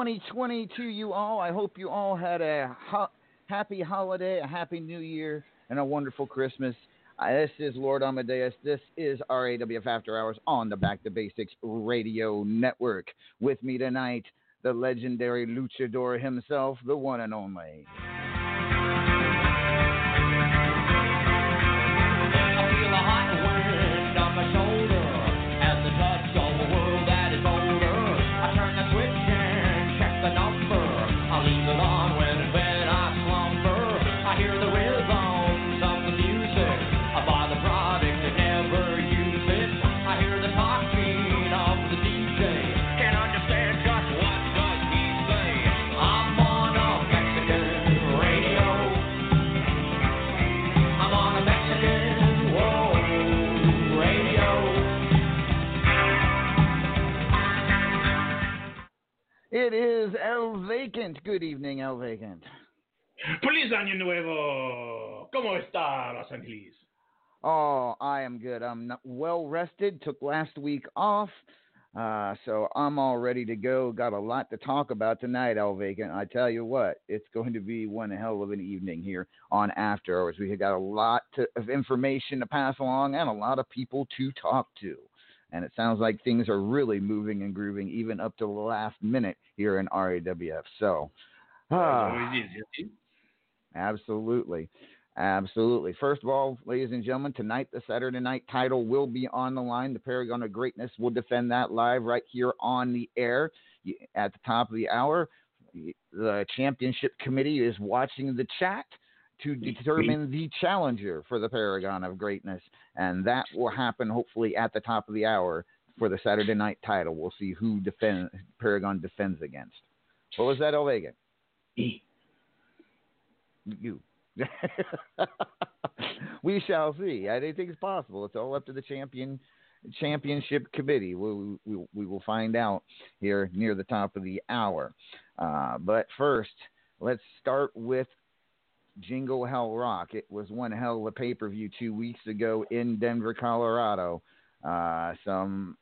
2020 to you all. I hope you all had a ho- happy holiday, a happy new year, and a wonderful Christmas. Uh, this is Lord Amadeus. This is RAWF After Hours on the Back to Basics Radio Network. With me tonight, the legendary luchador himself, the one and only. It is El Vacant. Good evening, El Vacant. Feliz Año Nuevo! ¿Cómo está, Los Angeles? Oh, I am good. I'm not well rested. Took last week off. Uh, so I'm all ready to go. Got a lot to talk about tonight, El Vacant. I tell you what, it's going to be one hell of an evening here on After Hours. We have got a lot to, of information to pass along and a lot of people to talk to. And it sounds like things are really moving and grooving even up to the last minute here in RAWF. So, ah, Always is, yes, Absolutely. Absolutely. First of all, ladies and gentlemen, tonight the Saturday night title will be on the line. The Paragon of Greatness will defend that live right here on the air at the top of the hour. The championship committee is watching the chat to determine the challenger for the Paragon of Greatness, and that will happen hopefully at the top of the hour for the Saturday night title. We'll see who defend Paragon defends against. What was that, Ovega? E. you. we shall see. Anything's possible. It's all up to the champion championship committee. We, we, we will find out here near the top of the hour. Uh, but first, let's start with Jingle Hell Rock. It was one hell of a pay per view two weeks ago in Denver, Colorado. Uh, some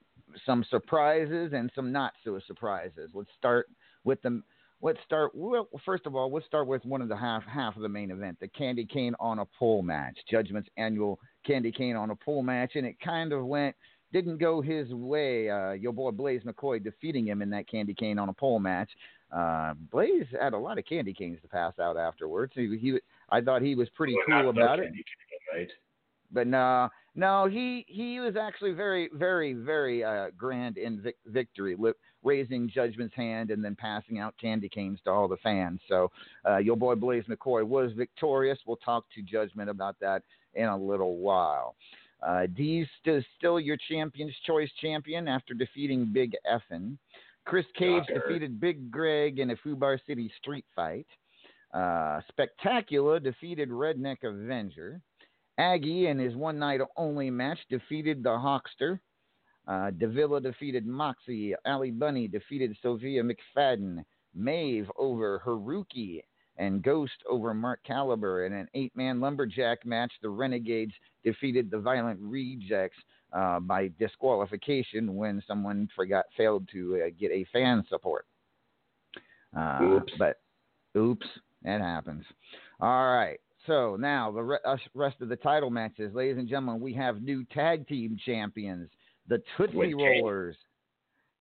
some surprises and some not so surprises. Let's start with the let's start. Well, first of all, let's start with one of the half half of the main event, the Candy Cane on a pole match, Judgment's annual Candy Cane on a pole match, and it kind of went didn't go his way. Uh, your boy Blaze McCoy defeating him in that Candy Cane on a pole match. Uh, Blaze had a lot of candy canes to pass out afterwards. He, he I thought he was pretty Well, cool about the it. cane, Right? But no, no, he he was actually very, very, very uh, grand in vic- victory, li- raising Judgment's hand and then passing out candy canes to all the fans. So uh, your boy Blaze McCoy was victorious. We'll talk to Judgment about that in a little while. Uh, D's still, still your Champion's Choice champion after defeating Big Effin. Chris Cage Shocker. defeated Big Greg in a Fubar City street fight. Uh, Spectacular defeated Redneck Avenger. Aggie in his one night only match defeated the Hawkster. Uh, Davila defeated Moxie. Ali Bunny defeated Sophia McFadden. Maeve over Haruki. And Ghost over Mark Caliber. In an eight man lumberjack match, the Renegades defeated the Violent Rejects uh, by disqualification when someone forgot failed to uh, get a fan support. Uh, Oops. But oops, it happens. All right. So now the re- us- rest of the title matches, ladies and gentlemen, we have new tag team champions, the Tootsie Wait. Rollers,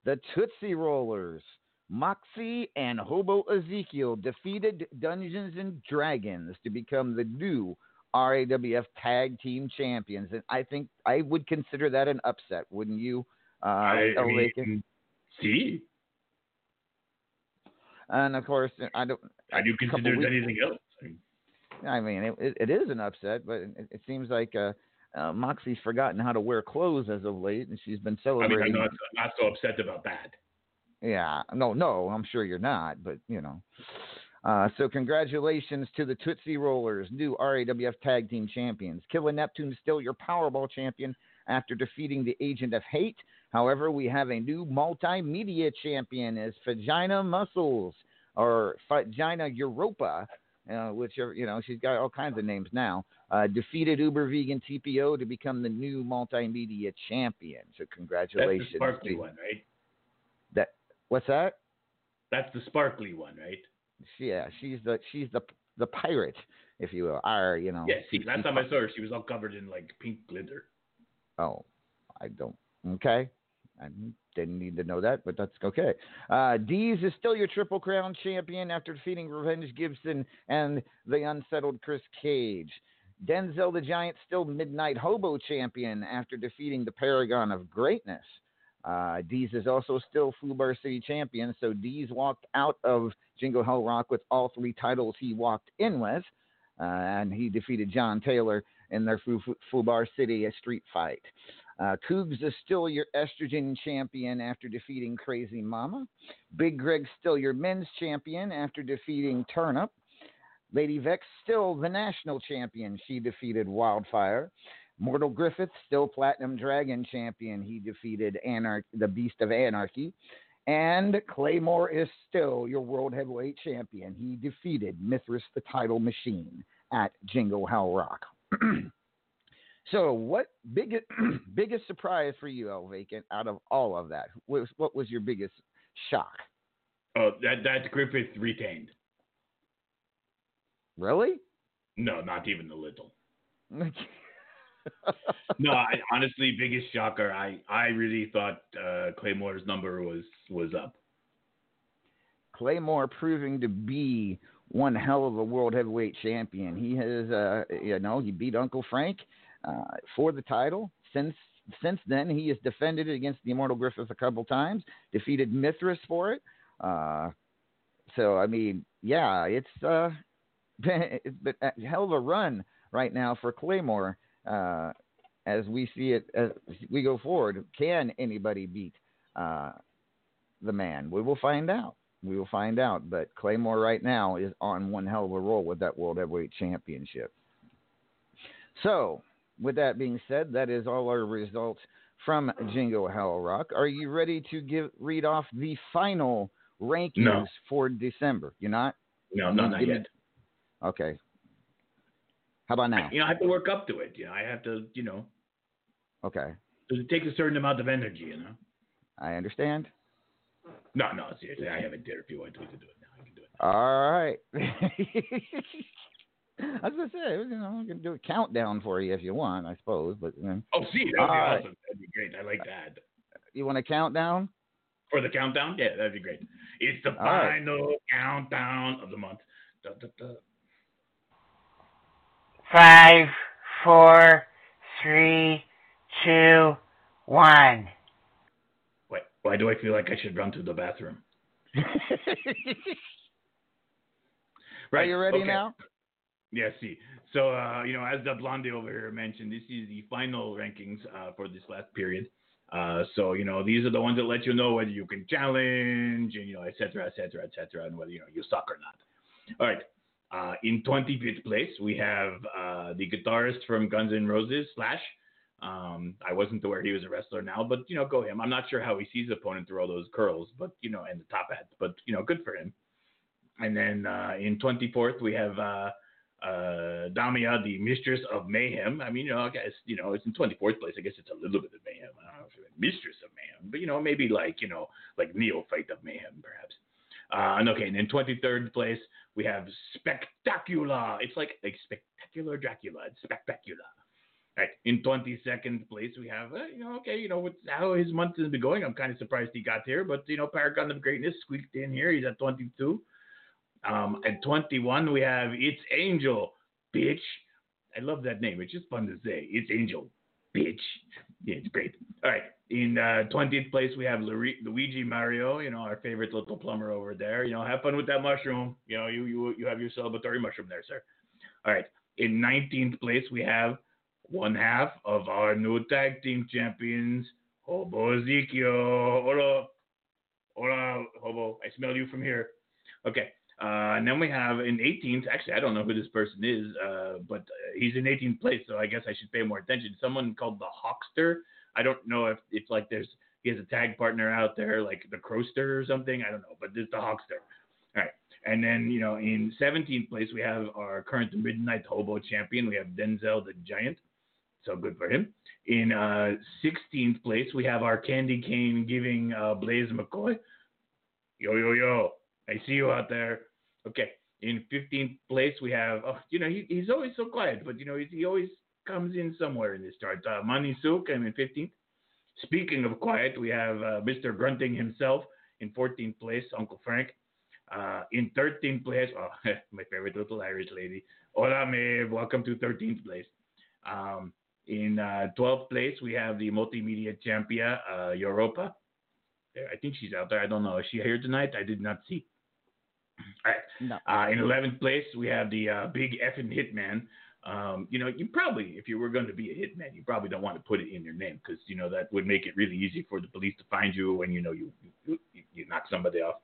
the Tootsie Rollers, Moxie and Hobo Ezekiel defeated Dungeons and Dragons to become the new RAWF tag team champions, and I think I would consider that an upset, wouldn't you? Uh, I, I mean, see, and of course, I don't. I do consider it anything else. I mean, it, it, it is an upset, but it, it seems like uh, uh, Moxie's forgotten how to wear clothes as of late, and she's been I mean, celebrating. I'm not, I'm not so upset about that. Yeah, no, no, I'm sure you're not, but you know. Uh, so congratulations to the Tootsie Rollers, new RAWF Tag Team Champions. Killer Neptune is still your Powerball champion after defeating the Agent of Hate. However, we have a new multimedia champion as Vagina Muscles or Vagina Europa, uh, whichever you know she's got all kinds of names now. Uh, defeated Uber Vegan TPO to become the new multimedia champion. So congratulations. That's the sparkly one, right? That what's that? That's the sparkly one, right? She, yeah, she's the she's the the pirate, if you will. Our, you know. Yeah. See, last time I saw her, she was all covered in like pink glitter. Oh, I don't. Okay. I didn't need to know that, but that's okay. Uh, Dees is still your Triple Crown champion after defeating Revenge Gibson and the unsettled Chris Cage. Denzel the Giant still Midnight Hobo champion after defeating the Paragon of Greatness. Uh, Dees is also still Fubar City champion, so Dees walked out of Jingle Hell Rock with all three titles he walked in with, uh, and he defeated John Taylor in their Fu- Fu- Fubar City street fight. Uh, is still your estrogen champion after defeating Crazy Mama. Big Greg's still your men's champion after defeating Turnip. Lady Vex still the national champion. She defeated Wildfire. Mortal Griffith still platinum dragon champion. He defeated Anarch, the Beast of Anarchy. And Claymore is still your world heavyweight champion. He defeated Mithras the title machine at Jingle Hell Rock. so, what biggest biggest surprise for you, El Vacant, out of all of that? What was, what was your biggest shock? Oh, that that Griffith retained. Really? No, not even a little. no, I, honestly, biggest shocker. I I really thought uh, Claymore's number was was up. Claymore proving to be one hell of a world heavyweight champion. He has, uh, you know, he beat Uncle Frank uh, for the title. Since since then, he has defended it against the Immortal Griffith a couple times, defeated Mithras for it. Uh, so I mean, yeah, it's uh, it's been a hell of a run right now for Claymore. Uh, as we see it as we go forward, can anybody beat uh, the man? We will find out. We will find out. But Claymore right now is on one hell of a roll with that World Heavyweight Championship. So, with that being said, that is all our results from Jingle Hell Rock. Are you ready to give read off the final rankings No. for December? You're not? No, no, not me- yet. Okay. How about now? You know, I have to work up to it. You know, I have to. You know, Okay. it takes a certain amount of energy. You know. I understand. No, no, seriously, I haven't did it. If you want to do it now, I can do it. All right. I was gonna say, you know, I can do a countdown for you if you want, I suppose. But uh, Oh, see, that'd be All right. awesome. That'd be great. I like that. you want a countdown? For the countdown, yeah, that'd be great. It's the All right. final countdown of the month. Da, da, da. Five, four, three, two, one. Wait, why do I feel like I should run to the bathroom? Are you ready okay. now? Yeah, see. So, uh, you know, as the blondie over here mentioned, this is the final rankings uh, for this last period. Uh, so, you know, these are the ones that let you know whether you can challenge, and, you know, et cetera, et cetera, et cetera, and whether, you know, you suck or not. All right. Uh, in 25th place, we have uh, the guitarist from Guns N' Roses, Slash. Um, I wasn't aware he was a wrestler now, but, you know, go him. I'm not sure how he sees the opponent through all those curls, but, you know, and the top hat, but, you know, good for him. And then uh, in 24th, we have uh, uh, Damia, the mistress of mayhem. I mean, you know, I guess, you know, it's in 24th place. I guess it's a little bit of mayhem. I don't know if mistress of mayhem, but, you know, maybe like, you know, like neophyte of mayhem, perhaps. Uh, and okay, and in 23rd place, we have Spectacular. It's like, like Spectacular Dracula. It's Spectacular. Right. In 22nd place, we have, uh, you know, okay, you know, with how his month has been going, I'm kind of surprised he got here, but, you know, Paragon of Greatness squeaked in here. He's at 22. Um, at 21, we have It's Angel, bitch. I love that name. It's just fun to say. It's Angel, bitch. Yeah, it's great. All right. In uh, 20th place, we have Luigi Mario, you know, our favorite little plumber over there. You know, have fun with that mushroom. You know, you, you, you have your celebratory mushroom there, sir. All right. In 19th place, we have one half of our new tag team champions, Hobo Ezekiel. Hola. Hola, Hobo. I smell you from here. Okay. Uh, and then we have in 18th, actually, I don't know who this person is, uh, but he's in 18th place, so I guess I should pay more attention. Someone called the Hawkster. I don't know if it's like there's, he has a tag partner out there, like the Crowster or something. I don't know, but it's the Hawkster. All right. And then, you know, in 17th place, we have our current Midnight Hobo champion. We have Denzel the Giant. So good for him. In uh, 16th place, we have our candy cane giving uh, Blaze McCoy. Yo, yo, yo. I see you out there. Okay. In 15th place, we have, oh, you know, he, he's always so quiet, but, you know, he always comes in somewhere in this chart. Uh, Mani Suk, I'm in 15th. Speaking of quiet, we have uh, Mr. Grunting himself in 14th place, Uncle Frank. Uh, in 13th place, oh, my favorite little Irish lady. Hola, Maeve. Welcome to 13th place. Um, in uh, 12th place, we have the multimedia champion, uh, Europa. I think she's out there. I don't know. Is she here tonight? I did not see. All right. No. Uh, in 11th place, we have the uh, big effing hitman. Um, you know, you probably, if you were going to be a hitman, you probably don't want to put it in your name because, you know, that would make it really easy for the police to find you when, you know, you you, you, knock somebody off.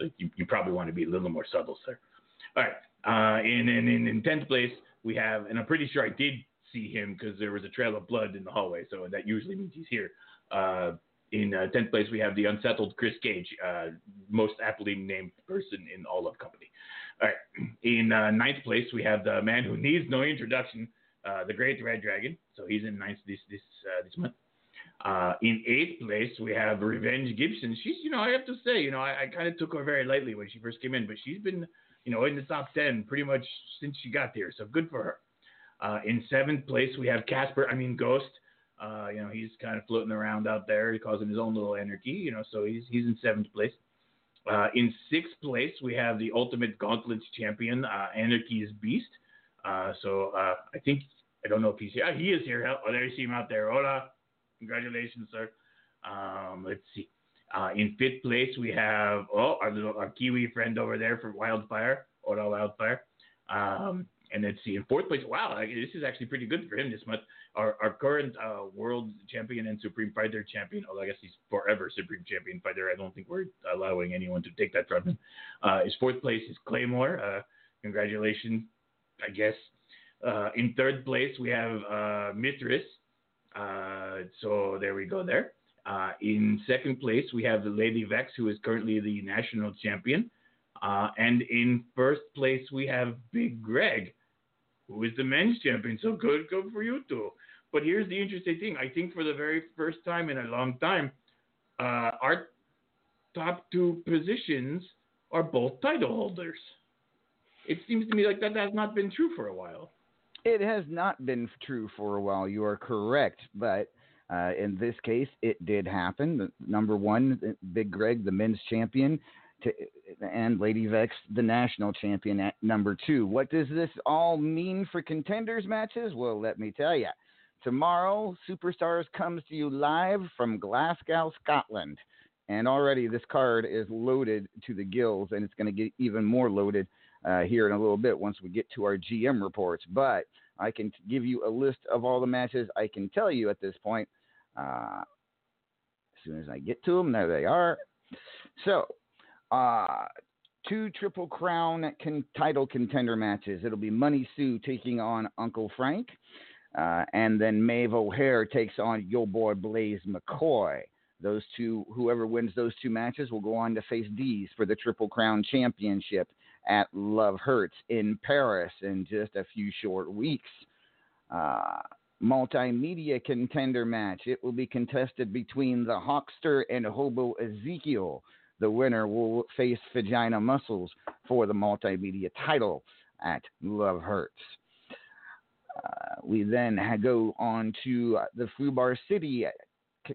Like you, you probably want to be a little more subtle, sir. All right. Uh, in, in, in 10th place, we have, and I'm pretty sure I did see him because there was a trail of blood in the hallway. So that usually means he's here. Uh, in uh, tenth place, we have the unsettled Chris Cage, uh, most aptly named person in all of company. All right. In uh, ninth place, we have the man who needs no introduction, uh, the Great Red Dragon. So he's in ninth this this uh, this month. Uh, in eighth place, we have Revenge Gibson. She's, you know, I have to say, you know, I, I kind of took her very lightly when she first came in, but she's been, you know, in the top ten pretty much since she got there. So good for her. Uh, in seventh place, we have Casper. I mean Ghost. Uh, you know, he's kind of floating around out there, causing his own little anarchy. You know, so he's he's in seventh place. Uh, in sixth place, we have the Ultimate Gauntlets champion, uh, Anarchy's Beast. Uh, so uh, I think I don't know if he's here. he is here. Oh, there you see him out there. Hola, congratulations, sir. Um, let's see. Uh, in fifth place, we have oh our little our Kiwi friend over there for Wildfire. Hola, Wildfire. Um, and let's see, in fourth place, wow, this is actually pretty good for him this month. Our, our current uh, world champion and supreme fighter champion, although I guess he's forever supreme champion fighter. I don't think we're allowing anyone to take that from him. Uh, his fourth place is Claymore. Uh, congratulations, I guess. Uh, in third place, we have uh, Mithras. Uh, so there we go there. in second place, we have Lady Vex, who is currently the national champion. and in first place, we have Big Greg, who is the men's champion. So good, good for you two. But here's the interesting thing. I think for the very first time in a long time, uh, our top two positions are both title holders. It seems to me like that has not been true for a while. It has not been true for a while. You are correct, but uh, in this case, it did happen. Number one, Big Greg, the men's champion, to, and Lady Vex, the national champion at number two. What does this all mean for contenders matches? Well, let me tell you. Tomorrow, Superstars comes to you live from Glasgow, Scotland. And already this card is loaded to the gills, and it's going to get even more loaded uh, here in a little bit once we get to our GM reports. But I can give you a list of all the matches I can tell you at this point. Uh, as soon as I get to them, there they are. So uh, two Triple Crown con- title contender matches. It'll be Money Sue taking on Uncle Frank, uh, and then Maeve O'Hare takes on your boy Blaze McCoy. Those two, whoever wins those two matches, will go on to face D's for the Triple Crown Championship at Love Hurts in Paris in just a few short weeks. Uh, multimedia contender match. It will be contested between the Hawkster and Hobo Ezekiel. The winner will face Vagina Muscles for the multimedia title at Love Hurts. Uh, we then go on to the Fubar City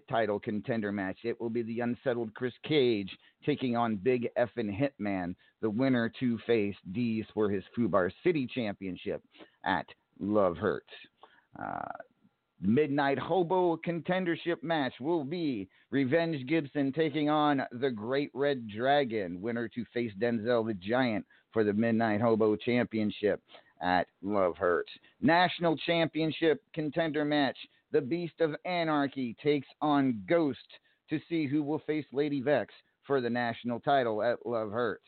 title contender match. It will be the unsettled Chris Cage taking on Big Effin Hitman, the winner to face D's for his Fubar City Championship at Love Hurts. Uh, Midnight Hobo contendership match will be Revenge Gibson taking on the Great Red Dragon, winner to face Denzel the Giant for the Midnight Hobo Championship at Love Hurts. National Championship contender match The Beast of Anarchy takes on Ghost to see who will face Lady Vex for the national title at Love Hurts.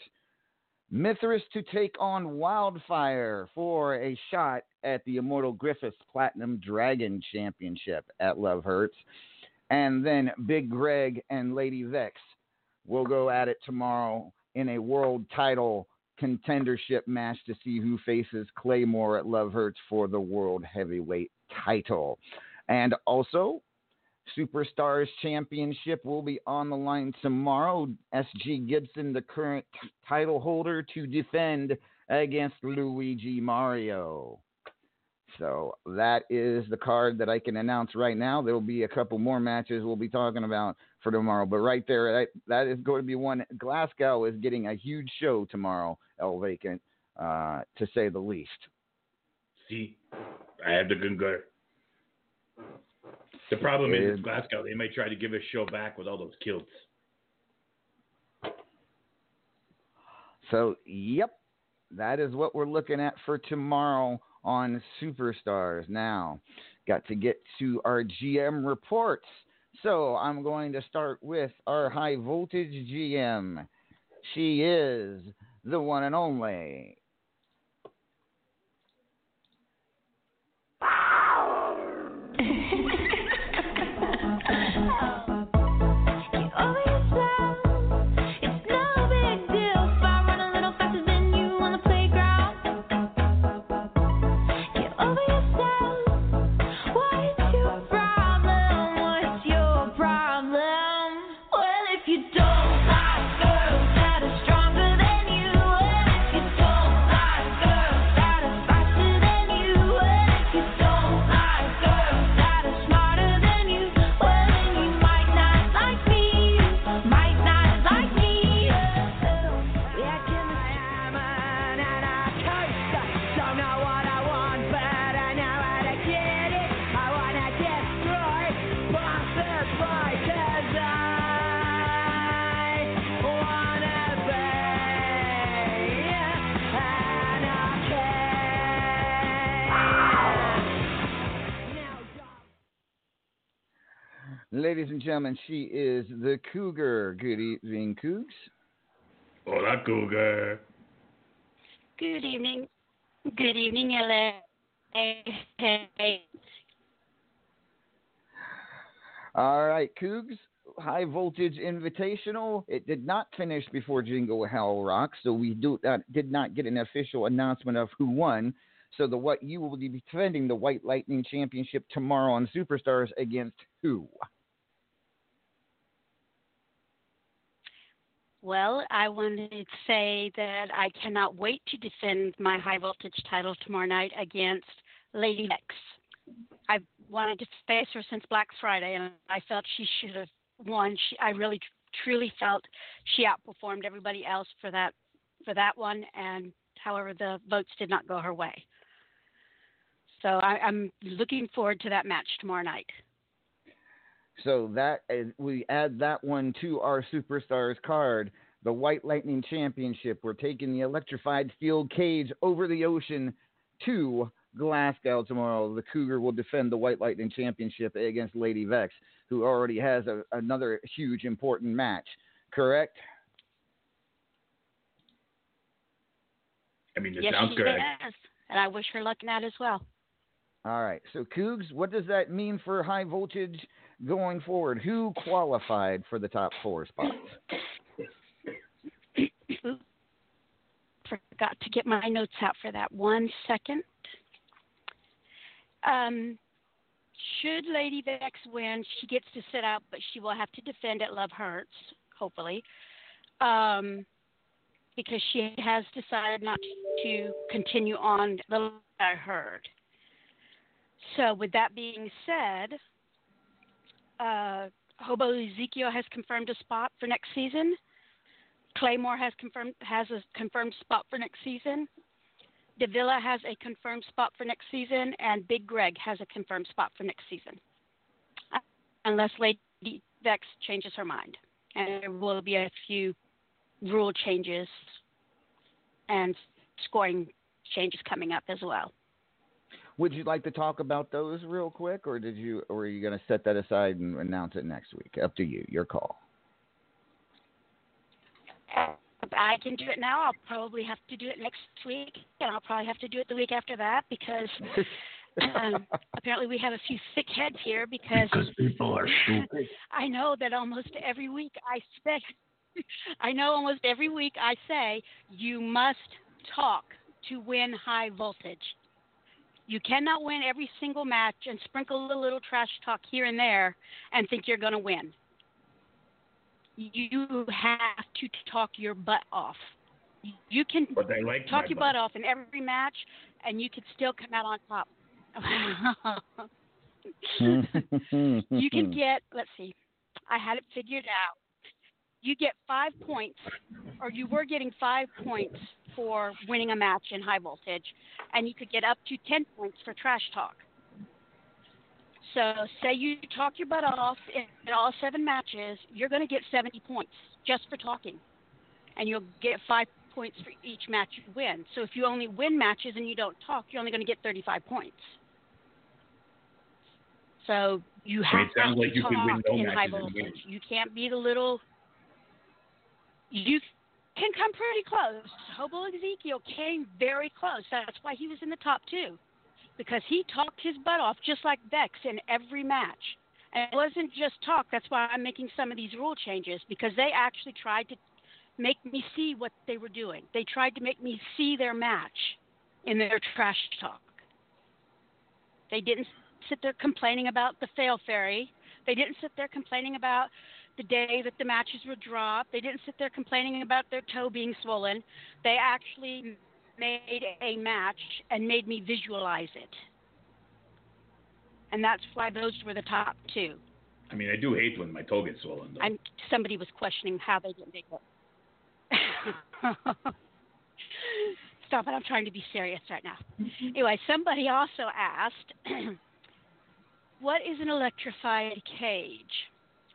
Mithras to take on Wildfire for a shot at the Immortal Griffiths Platinum Dragon Championship at Love Hurts. And then Big Greg and Lady Vex will go at it tomorrow in a world title contendership match to see who faces Claymore at Love Hurts for the world heavyweight title. And also, Superstars Championship will be on the line tomorrow. SG Gibson, the current t- title holder, to defend against Luigi Mario. So that is the card that I can announce right now. There will be a couple more matches we'll be talking about for tomorrow. But right there, that, that is going to be one. Glasgow is getting a huge show tomorrow, El Vacant, uh, to say the least. See, I have to guard. The problem is, Glasgow. They might try to give a show back with all those kilts. So, yep, that is what we're looking at for tomorrow on Superstars. Now, got to get to our GM reports. So, I'm going to start with our high voltage GM. She is the one and only and gentlemen, she is the Cougar. Good evening, Cougs. Hola, Cougar. Good evening. Good evening, LA. Hey. All right, Cougs. High voltage invitational. It did not finish before Jingle Hell Rock, so we do uh, did not get an official announcement of who won. So the what you will be defending the White Lightning Championship tomorrow on Superstars against who? Well, I wanted to say that I cannot wait to defend my high voltage title tomorrow night against Lady Vex. I've wanted to face her since Black Friday, and I felt she should have won. She, I really, truly felt she outperformed everybody else for that, for that one. And however, the votes did not go her way. So I, I'm looking forward to that match tomorrow night. So that is, we add that one to our superstars card. The White Lightning Championship. We're taking the electrified steel cage over the ocean to Glasgow tomorrow. The Cougar will defend the White Lightning Championship against Lady Vex, who already has a, another huge important match. Correct? I mean, it yes, sounds she correct. does, and I wish her luck in that as well. All right. So, Cougs, what does that mean for high voltage going forward? Who qualified for the top four spots? Forgot to get my notes out for that. One second. Um, should Lady Vex win, she gets to sit out, but she will have to defend at Love Hurts, hopefully, um, because she has decided not to continue on the I heard. So, with that being said, uh, Hobo Ezekiel has confirmed a spot for next season. Claymore has confirmed has a confirmed spot for next season. Davila has a confirmed spot for next season, and Big Greg has a confirmed spot for next season, unless Lady Vex changes her mind, and there will be a few rule changes and scoring changes coming up as well. Would you like to talk about those real quick, or did you, or are you going to set that aside and announce it next week? Up to you. Your call. I can do it now. I'll probably have to do it next week, and I'll probably have to do it the week after that because um, apparently we have a few thick heads here. Because, Because people are stupid. I know that almost every week I say, I know almost every week I say you must talk to win high voltage. You cannot win every single match and sprinkle a little trash talk here and there and think you're going to win you have to talk your butt off. You can like talk your butt. butt off in every match, and you can still come out on top. you can get, let's see, I had it figured out. You get five points, or you were getting five points for winning a match in high voltage, and you could get up to 10 points for trash talk. So, say you talk your butt off in, all seven matches, you're going to get 70 points just for talking. And you'll get five points for each match you win. So, if you only win matches and you don't talk, you're only going to get 35 points. So, you have it sounds to like you could talk win no in high voltage. You can't be the little. You can come pretty close. Hobo Ezekiel came very close. That's why he was in the top two because he talked his butt off just like Vex in every match. And it wasn't just talk. That's why I'm making some of these rule changes because they actually tried to make me see what they were doing. They tried to make me see their match in their trash talk. They didn't sit there complaining about the fail fairy. They didn't sit there complaining about the day that the matches were dropped. They didn't sit there complaining about their toe being swollen. They actually made a match and made me visualize it. And that's why those were the top two. I mean, I do hate when my toe gets swollen, though. And somebody was questioning how they didn't make it. Stop it, I'm trying to be serious right now. Anyway, somebody also asked, What is an electrified cage?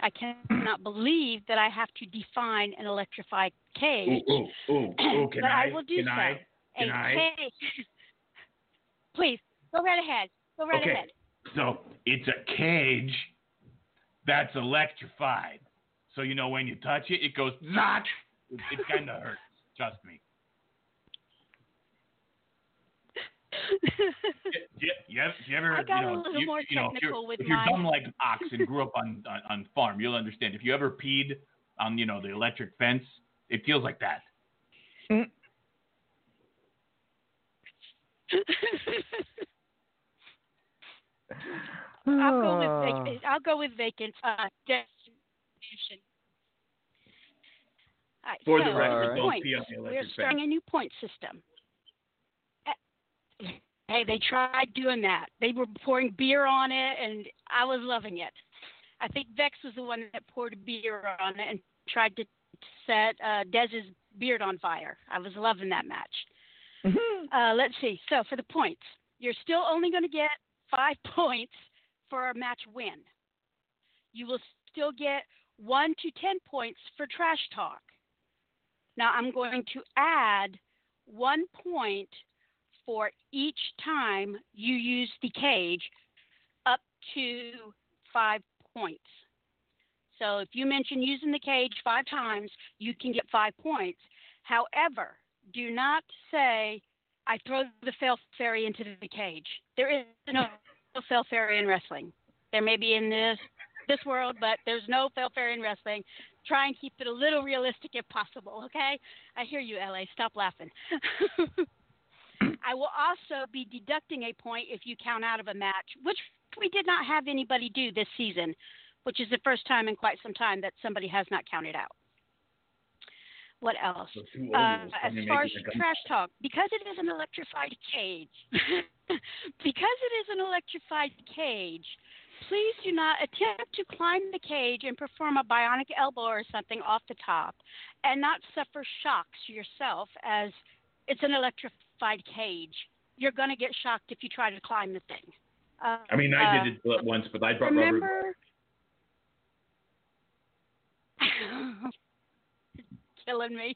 I cannot believe that I have to define an electrified cage. ooh, ooh, ooh, can but I? I will do can so. I? Can a I? cage. Please, go right ahead. Go right Okay. ahead. So it's a cage That's electrified. So you know when you touch it, it goes zot. It, it kind of hurts. Trust me. You, you, ever, you ever, I got you know, a little you, more you know, if you're, with if you're mine. dumb like ox and grew up on, on on farm, you'll understand. If you ever peed on, you know, the electric fence, it feels like that. I'll go with vacant. I'll go with vacant uh, destination. All right, For so the record, Alright. don't points. pee on the We're electric fence. starting a new point system. Hey, they tried doing that. They were pouring beer on it, and I was loving it. I think Vex was the one that poured beer on it and tried to set uh, Dez's beard on fire. I was loving that match. Uh, let's see. So for the points, you're still only going to get five points for a match win. You will still get one to ten points for trash talk. Now I'm going to add one point for each time you use the cage up to five points. So if you mention using the cage five times, you can get five points. However, do not say, I throw the fail fairy into the cage. There is no fail fairy in wrestling. There may be in this this world, but there's no fail fairy in wrestling. Try and keep it a little realistic if possible, okay? I hear you, LA. Stop laughing. I will also be deducting a point if you count out of a match, which we did not have anybody do this season, which is the first time in quite some time that somebody has not counted out. What else? Uh, as far as it a gun- trash talk, because it is an electrified cage, because it is an electrified cage, please do not attempt to climb the cage and perform a bionic elbow or something off the top, and not suffer shocks yourself, as it's an electrified cage. You're going to get shocked if you try to climb the thing. Uh, I mean, I uh, did it once, but I brought rubber. remember killing me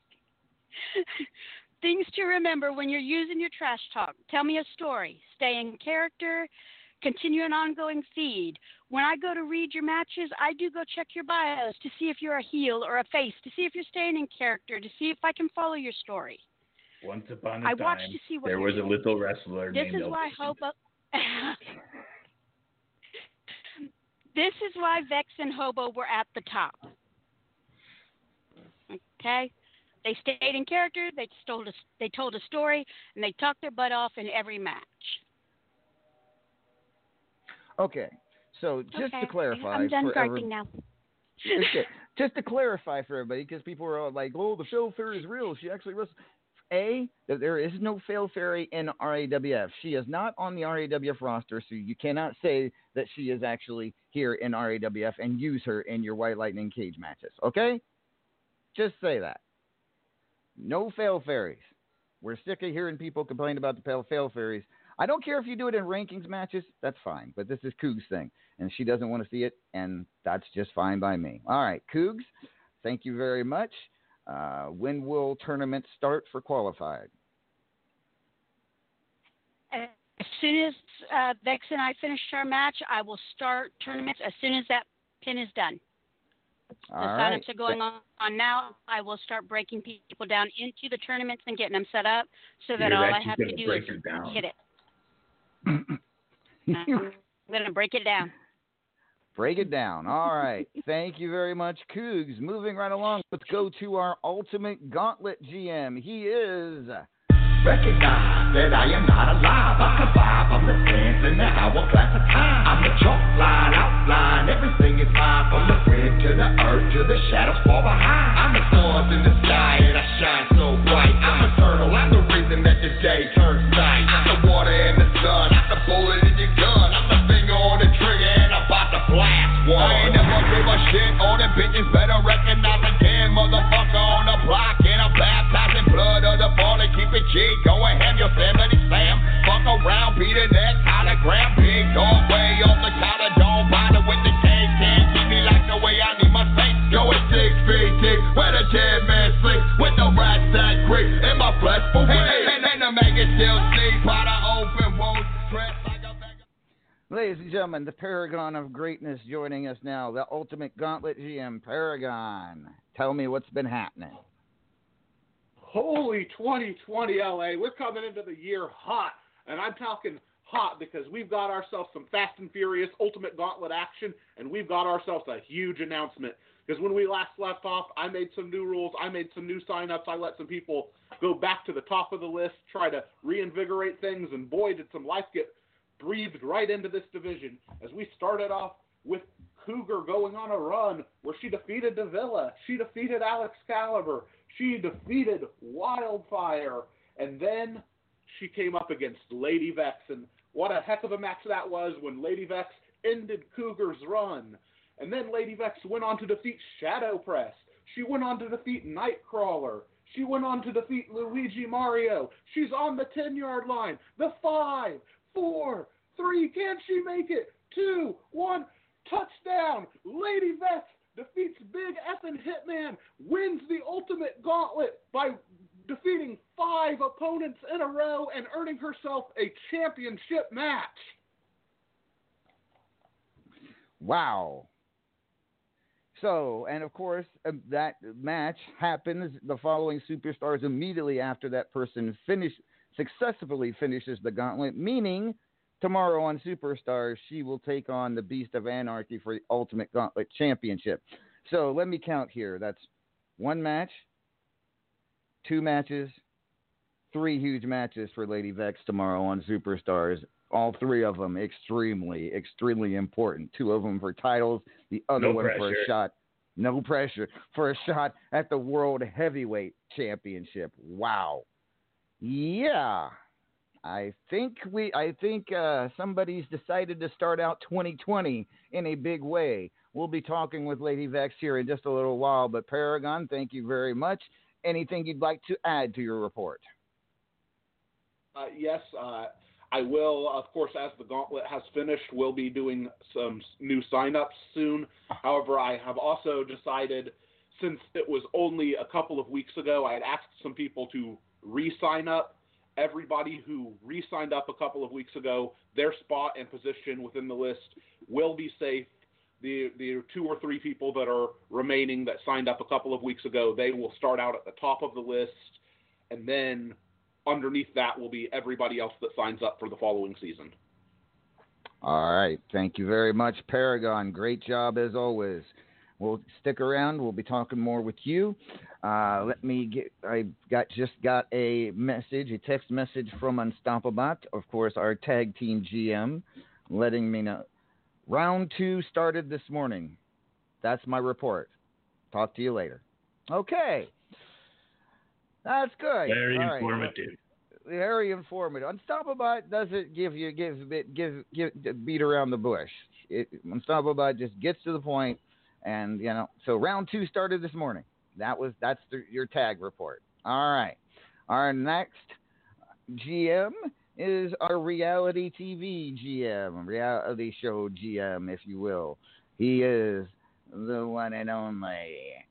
things to remember when you're using your trash talk tell me a story stay in character continue an ongoing feed when i go to read your matches i do go check your bios to see if you're a heel or a face to see if you're staying in character to see if i can follow your story Once upon a I time, watched to see what there you're was a doing. little wrestler this named is why Elvis. hobo this is why vex and hobo were at the top okay they stayed in character they told a, they told a story and they talked their butt off in every match Okay, so just okay to clarify, i'm done for every- now okay, just to clarify for everybody, because people are all like, "Oh, the fail fairy is real. She actually wrestles." A, that there is no fail fairy in RAWF. She is not on the RAWF roster, so you cannot say that she is actually here in RAWF and use her in your White Lightning cage matches. Okay, just say that. No fail fairies. We're sick of hearing people complain about the fail fairies. I don't care if you do it in rankings matches, that's fine. But this is Coog's thing, and she doesn't want to see it, and that's just fine by me. All right, Cougs, thank you very much. Uh, when will tournaments start for qualified? as soon as uh, vex and i finish our match i will start tournaments as soon as that pin is done The All right. signups are going on, on now. I will start breaking people down into the tournaments and getting them set up so that You're all I have to do is hit it. I'm going to break it down. Break it down. All right. Thank you very much, Cougs. Moving right along, let's go to our ultimate gauntlet GM. He is. Recognize that I am not alive. I survive. I'm the sands in the hourglass of time. I'm the chalk line, outline. Everything is mine. From the grid to the earth to the shadows fall behind. I'm the stars in the sky and I shine so bright. I'm eternal. I'm shit. All the bitches better recognize again. Motherfucker on the block and I'm baptizing blood of the ball and keep it G. Going ham Yosemite Sam. Fuck around, be the Ladies and gentlemen, the Paragon of Greatness joining us now, the Ultimate Gauntlet GM, Paragon. Tell me what's been happening. Holy 2020 LA, we're coming into the year hot. And I'm talking hot because we've got ourselves some Fast and Furious Ultimate Gauntlet action, and we've got ourselves a huge announcement. Because when we last left off, I made some new rules, I made some new signups, I let some people go back to the top of the list, try to reinvigorate things, and boy, did some life get breathed right into this division. As we started off with Cougar going on a run where she defeated Davila, she defeated Alex Caliber, she defeated Wildfire, and then she came up against Lady Vex, and what a heck of a match that was when Lady Vex ended Cougar's run. And then Lady Vex went on to defeat Shadow Press. She went on to defeat Nightcrawler. She went on to defeat Luigi Mario. She's on the 10 yard line. The five, four, three. Can she make it? Two, one. Touchdown. Lady Vex defeats Big Effin Hitman, wins the Ultimate Gauntlet by defeating five opponents in a row and earning herself a championship match. Wow. So, and of course, uh, that match happens the following superstars immediately after that person finish successfully finishes the gauntlet, meaning tomorrow on Superstars, she will take on the Beast of Anarchy for the Ultimate Gauntlet Championship. So let me count here. That's one match, two matches, three huge matches for Lady Vex tomorrow on Superstars. All three of them extremely, extremely important. Two of them for titles, the other No one for a shot. No pressure for a shot at the World Heavyweight Championship. Wow. Yeah. I think we I think uh, somebody's decided to start out 2020 in a big way. We'll be talking with Lady Vex here in just a little while, but Paragon, thank you very much. Anything you'd like to add to your report? Uh, yes, uh, I will. Of course, as the gauntlet has finished, we'll be doing some new signups soon. However, I have also decided, since it was only a couple of weeks ago, I had asked some people to re-sign up. Everybody who re-signed up a couple of weeks ago, their spot and position within the list will be safe. The the two or three people that are remaining that signed up a couple of weeks ago, they will start out at the top of the list, and then underneath that will be everybody else that signs up for the following season. All right. Thank you very much, Paragon. Great job as always. We'll stick around. We'll be talking more with you. Uh, let me get. I got just got a message, a text message from Unstoppabot, of course, our tag team GM, letting me know round two started this morning. That's my report. Talk to you later. Okay. That's good. Very All right. informative. Very informative. Unstoppable doesn't give you give a give give beat around the bush. It, Unstoppable just gets to the point, and you know. So round two started this morning. That was that's the, your tag report. All right. Our next GM is our reality TV GM, reality show GM, if you will. He is the one and only.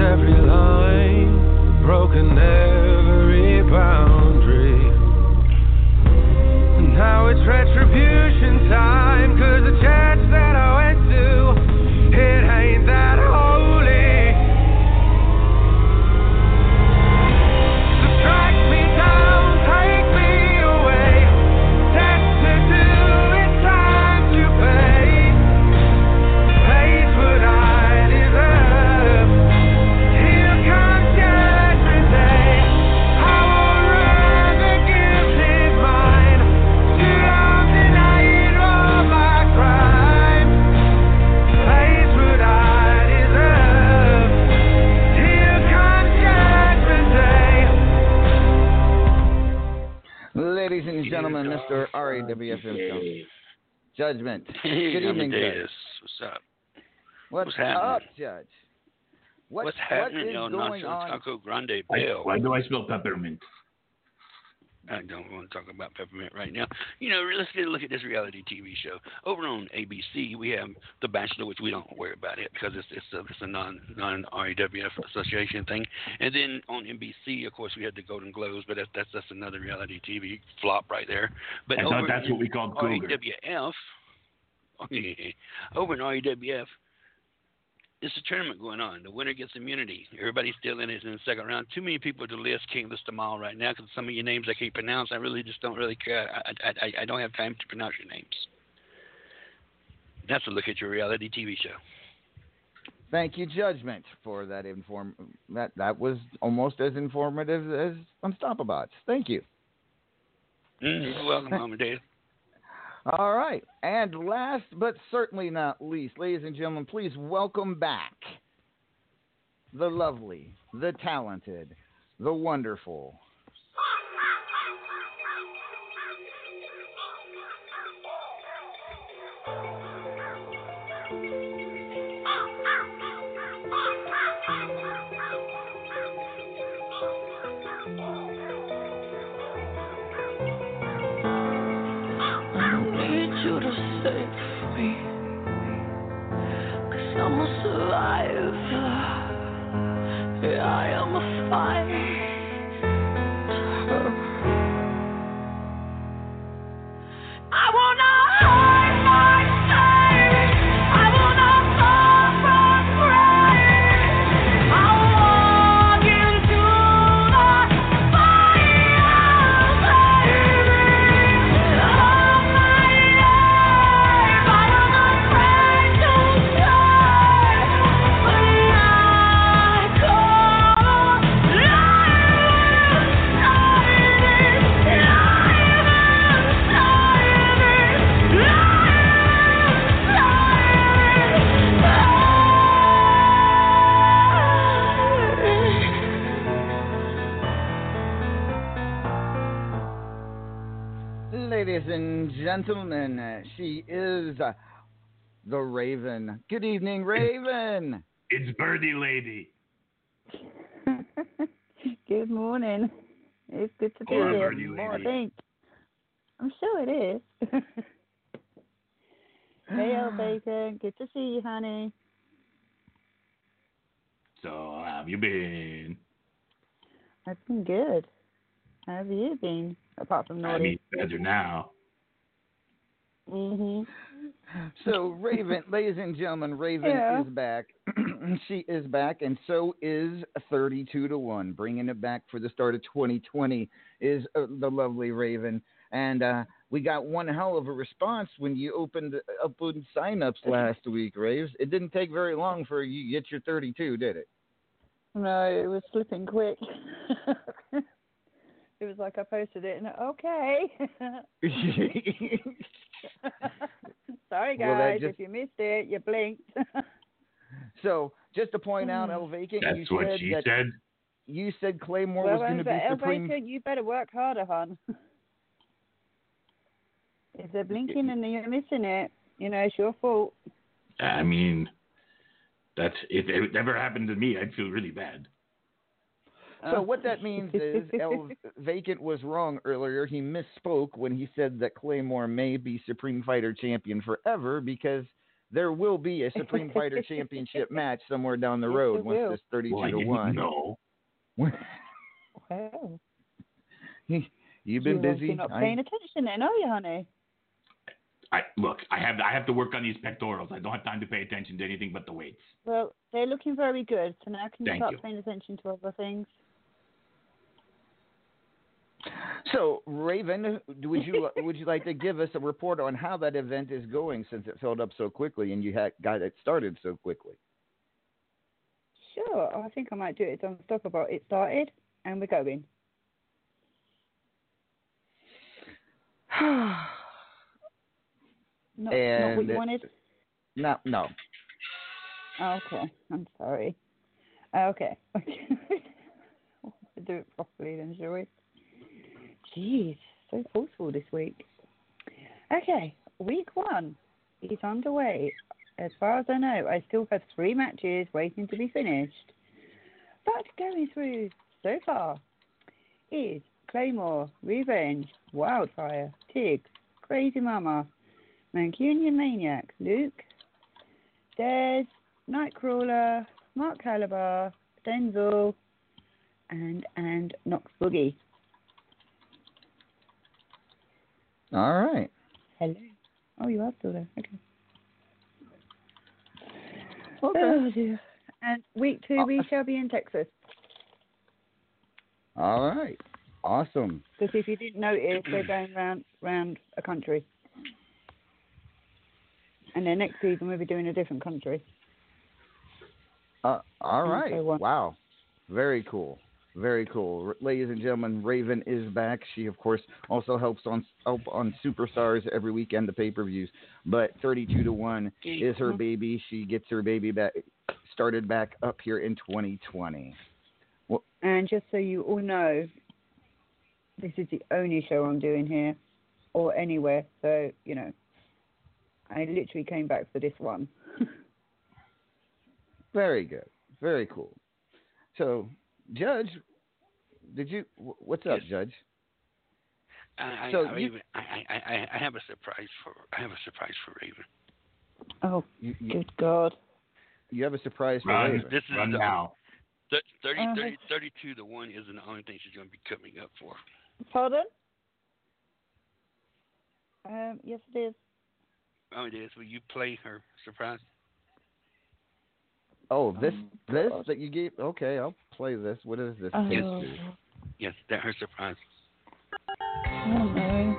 Every line, broken every boundary. And now it's retribution time, gentlemen, Mr. RAWFM Judgment. Hey, Good evening, Amadeus. Judge. What's up? What's, What's happening? up, Judge? What, What's happening, is El going on? Taco Grande Why, Bill? why do I smell peppermint? I don't want to talk about peppermint right now. You know, let's get a look at this reality TV show over on ABC. We have The Bachelor, which we don't worry about it because it's it's a, it's a non non RAWF association thing. And then on NBC, of course, we had the Golden Globes, but that's that's, that's another reality TV flop right there. But that's what we called Cougar. RAWF, over in RAWF, it's a tournament going on. The winner gets immunity. Everybody's still in it in the second round. Too many people to list. Can't list them all right now because some of your names I can't pronounce. I really just don't really care. I, I, I, don't have time to pronounce your names. That's a look at your reality TV show. Thank you, Judgment, for that inform. That that was almost as informative as Unstoppabots. Thank you. Mm, you're welcome, Mama Dave. All right. And last but certainly not least, ladies and gentlemen, please welcome back the lovely, the talented, the wonderful. Good evening, Raven. It's Birdie Lady. Good morning. It's good to be Hello, here. Birdie lady. I think. I'm sure it is. hey, El Bacon. Good to see you, honey. So how have you been? I've been good. How have you been? Apart from I naughty. mean, better now. Mhm. So, Raven, ladies and gentlemen, Raven Yeah. is back. she is back, and so is 32 to 1. Bringing it back for the start of 2020 is uh, the lovely Raven. And uh, we got one hell of a response when you opened opened signups last week, Raves. It didn't take very long for you to get your 32, did it? No, it was slipping quick. it was like I posted it and okay. Sorry Well, guys, just- if you missed it, you blinked. So, just to point out, hmm. El Vacant, you That's what said she that said. you said Claymore well, was going to be El supreme. Bacon, you better work harder, hon. if they're blinking and you're missing it, you know, it's your fault. I mean, that's if it ever happened to me, I'd feel really bad. So uh-huh. what that means is El Vacant was wrong earlier. He misspoke when he said that Claymore may be Supreme Fighter champion forever because there will be a Supreme Fighter championship match somewhere down the Yes, road there once will. this 32 Well, I to didn't 1. know. Well, You've been you're busy. not I- paying attention then, are you, honey? I look. I have I have to work on these pectorals. I don't have time to pay attention to anything but the weights. Well, they're looking very good, so now can you Thank start you. paying attention to other things? So, Raven, would you would you like to give us a report on how that event is going since it filled up so quickly and you had got it started so quickly? Sure, I think I might do it. It's unstoppable. It started, and we're going. Not, not what you wanted? No, no. Oh, okay, I'm sorry. Okay. do it properly then, shall we? Jeez, so forceful this week. Okay, week one is underway. As far as I know, I still have three matches waiting to be finished. But going through so far is Claymore, Revenge, Wildfire, Tig, Crazy Mama, Mancunian Maniac, Luke, Des, Nightcrawler, Mark Caliber, Denzel, and and Knox Boogie. All right. Hello. Oh, you are still there. Okay. Okay. Oh dear. And week two, we shall be in Texas. All right. Awesome. Because if you didn't notice, they're going round round a country. And then next season we'll be doing a different country. Uh, all right. so what- Wow. Very cool. Very cool. Ladies and gentlemen, Raven is back. She, of course, also helps on help on Superstars every weekend, the pay per views. But 32 to 1 is her baby. She gets her baby back started back up here in 2020. And just so you all know, this is the only show I'm doing here or anywhere. So, you know, I literally came back for this one. Very good. Very cool. So, Judge, did you? wh- What's up, Judge? I, I, So I, you- Raven, I, I, I, I have a surprise for I have a surprise for Raven. Oh, You, you, good God. you have a surprise for Run. Raven. This is Run the- now. Th- 30, Uh, 30, 32 to 1 isn't the only thing she's going to be coming up for. Pardon? Um, yes, it is. Oh, it is. Will you play her surprise? Oh, oh, this Oh, this that you gave. Okay, I'll play this. What is this Oh, tape do? Yes, that her surprise. oh no.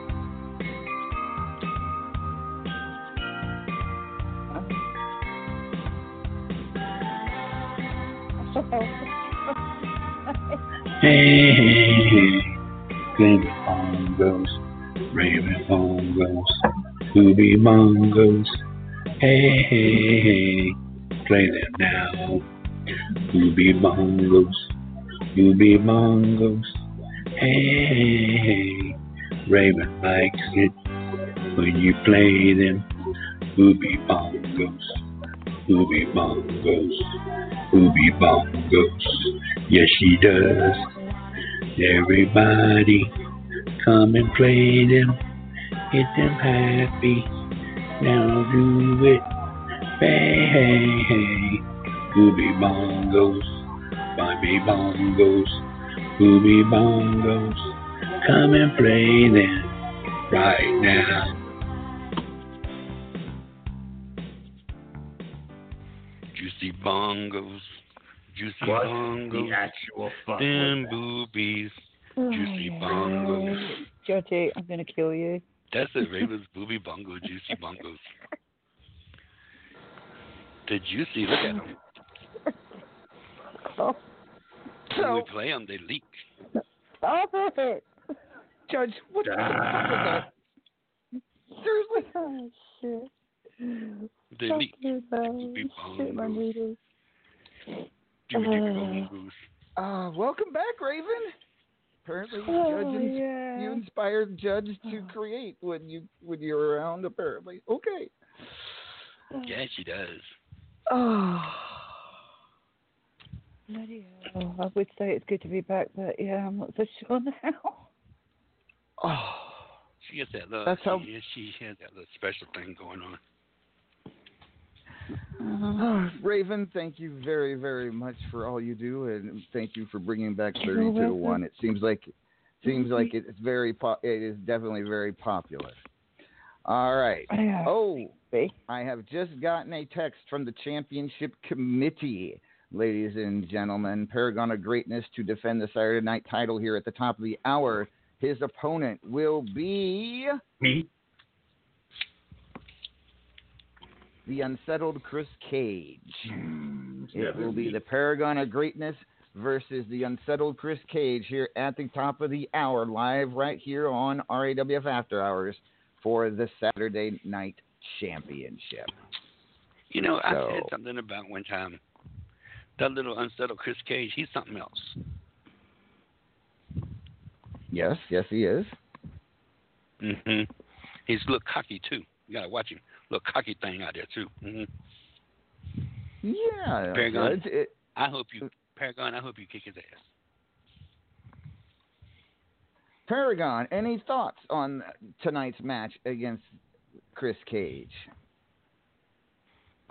Hey, hey, hey, Glenn Bongos, Raven Bongos, Booby Bongos. Hey, hey, hey, play them now. You Booby Bongos, Booby Bongos. Hey, hey, hey, Raven likes it when you play them. Booby Bongos, Booby Bongos, Booby Bongos. Yes, she does. Everybody come and play them. Get them happy. Now do it. Hey, hey, hey. Booby bongos. Bobby bongos. Booby bongos. Come and play them right now. Juicy bongos. Juicy What bongos. the actual fuck Them was that? boobies. Oh, Juicy bongos. Judgy, I'm going to kill you. That's it, Raven's booby bongo, juicy bongos. The juicy, look at them. Oh, When we play them, they leak. stop it. Judge, what the fuck was that? Seriously? Oh, shit. They Stop leak. it, though. Booby Shit, my bongos. noodles. Uh. Uh, welcome back, Raven. Apparently, Oh, Judge, ins- yeah. you inspired Judge to create when you when you were around. Apparently, okay. Yeah, she does. Oh, Bloody hell. I would say it's good to be back, but yeah, I'm not so sure now. oh. She has that little. That's how- She, she has that little special thing going on. Uh-huh. Oh, Raven, thank you very, very much for all you do, and thank you for bringing back You're thirty-two to one. It seems like seems mm-hmm. like it's very po- it is definitely very popular. All right. Oh, See? I have just gotten a text from the championship committee, ladies and gentlemen. Paragon of Greatness to defend the Saturday Night title here at the top of the hour. His opponent will be Me? the unsettled Chris Cage. It will be the Paragon of Greatness versus the unsettled Chris Cage here at the top of the hour, live right here on RAWF After Hours for the Saturday Night Championship. You know, I said something about one time. That little unsettled Chris Cage, he's something else. Yes, yes, he is. Mm hmm He's a little cocky too. You gotta watch him. Little cocky thing out there too. hmm Yeah, Paragon. It- I hope you, Paragon. I hope you kick his ass. Paragon, any thoughts on tonight's match against Chris Cage?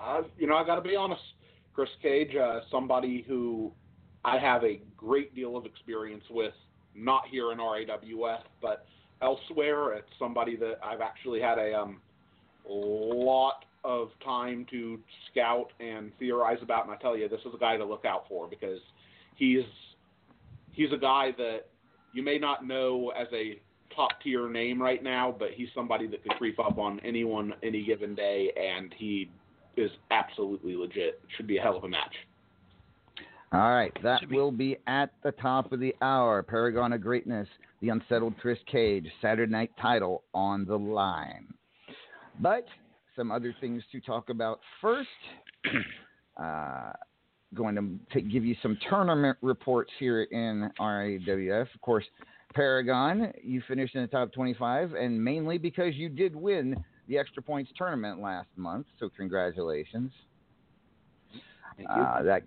Uh, you know, I got to be honest. Chris Cage, uh, somebody who I have a great deal of experience with, not here in RAWF, but elsewhere. It's somebody that I've actually had a um, lot of time to scout and theorize about, and I tell you, this is a guy to look out for because he's he's a guy that you may not know as a top tier name right now, but he's somebody that could creep up on anyone any given day, and he is absolutely legit. Should be a hell of a match. All right, that will be at the top of the hour. Paragon of Greatness, the unsettled Chris Cage, Saturday Night title on the line. But some other things to talk about first. Uh, going to take, give you some tournament reports here in RAWF. Of course, Paragon, you finished in the top 25, and mainly because you did win the Extra Points tournament last month. So congratulations. Uh, that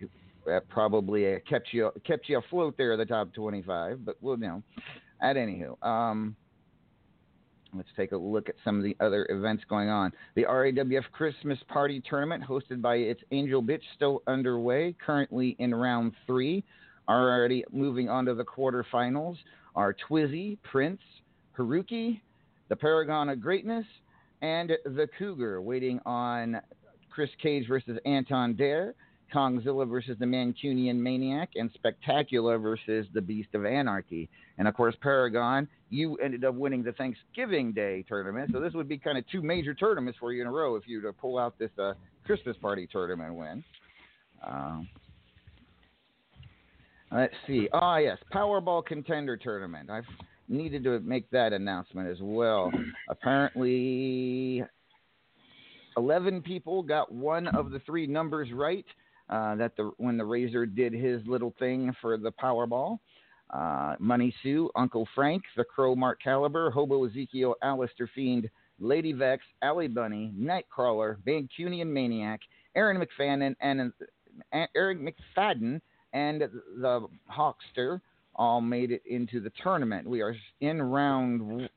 that probably uh, kept you kept you afloat there at the top 25. But we'll you know. At anywho, um, let's take a look at some of the other events going on. The RAWF Christmas Party Tournament, hosted by its Angel Bitch, still underway. Currently in round three. Are Already moving on to the quarterfinals are Twizzy, Prince, Haruki, the Paragon of Greatness, and the Cougar, waiting on Chris Cage versus Anton Dare, Kongzilla versus the Mancunian Maniac, and Spectacular versus the Beast of Anarchy. And of course, Paragon, you ended up winning the Thanksgiving Day tournament, so this would be kind of two major tournaments for you in a row if you were to pull out this uh, Christmas party tournament win. Um, let's see. Ah, yes, Powerball Contender Tournament. I've needed to make that announcement as well. Apparently, 11 people got one of the three numbers right. Uh, that the when the Razor did his little thing for the Powerball. Uh, Money Sue, Uncle Frank, the Crow Mark Caliber, Hobo Ezekiel, Alistair Fiend, Lady Vex, Alley Bunny, Nightcrawler, Mancunian Maniac, Aaron McFadden, and uh, Eric McFadden, and the Hawkster all made it into the tournament. We are in round.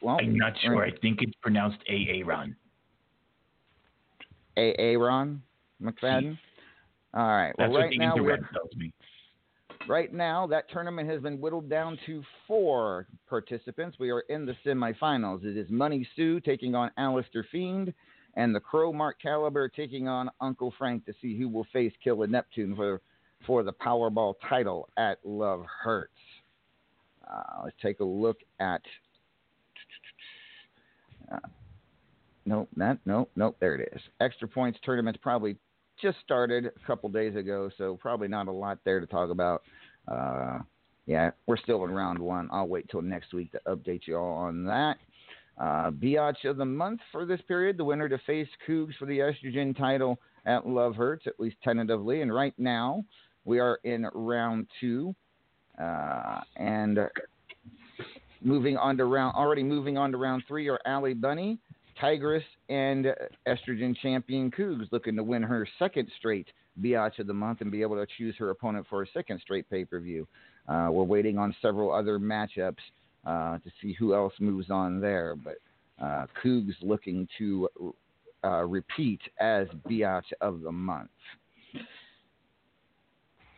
Well, I'm not sure. I think it's pronounced AA Ron. AA Ron McFadden. All right. That's well, what right the now we're internet tells me. right now that tournament has been whittled down to four participants. We are in the semifinals. It is Money Sue taking on Alistair Fiend, and the Crow Mark Caliber taking on Uncle Frank to see who will face Killer Neptune for for the Powerball title at Love Hurts. Uh, let's take a look at. Uh, nope, that nope, nope. There it is. Extra points tournament's probably just started a couple days ago, so probably not a lot there to talk about. Uh, yeah, we're still in round one. I'll wait till next week to update you all on that. Uh, Biatch of the month for this period, the winner to face Cougs for the estrogen title at Love Hurts, at least tentatively. And right now, we are in round two. Uh, and moving on to round, already moving on to round three are Allie Bunny, Tigress, and estrogen champion Cougs looking to win her second straight Biatch of the month and be able to choose her opponent for a second straight pay per view. Uh, we're waiting on several other matchups uh, to see who else moves on there, but uh, Cougs looking to uh, repeat as Biatch of the month.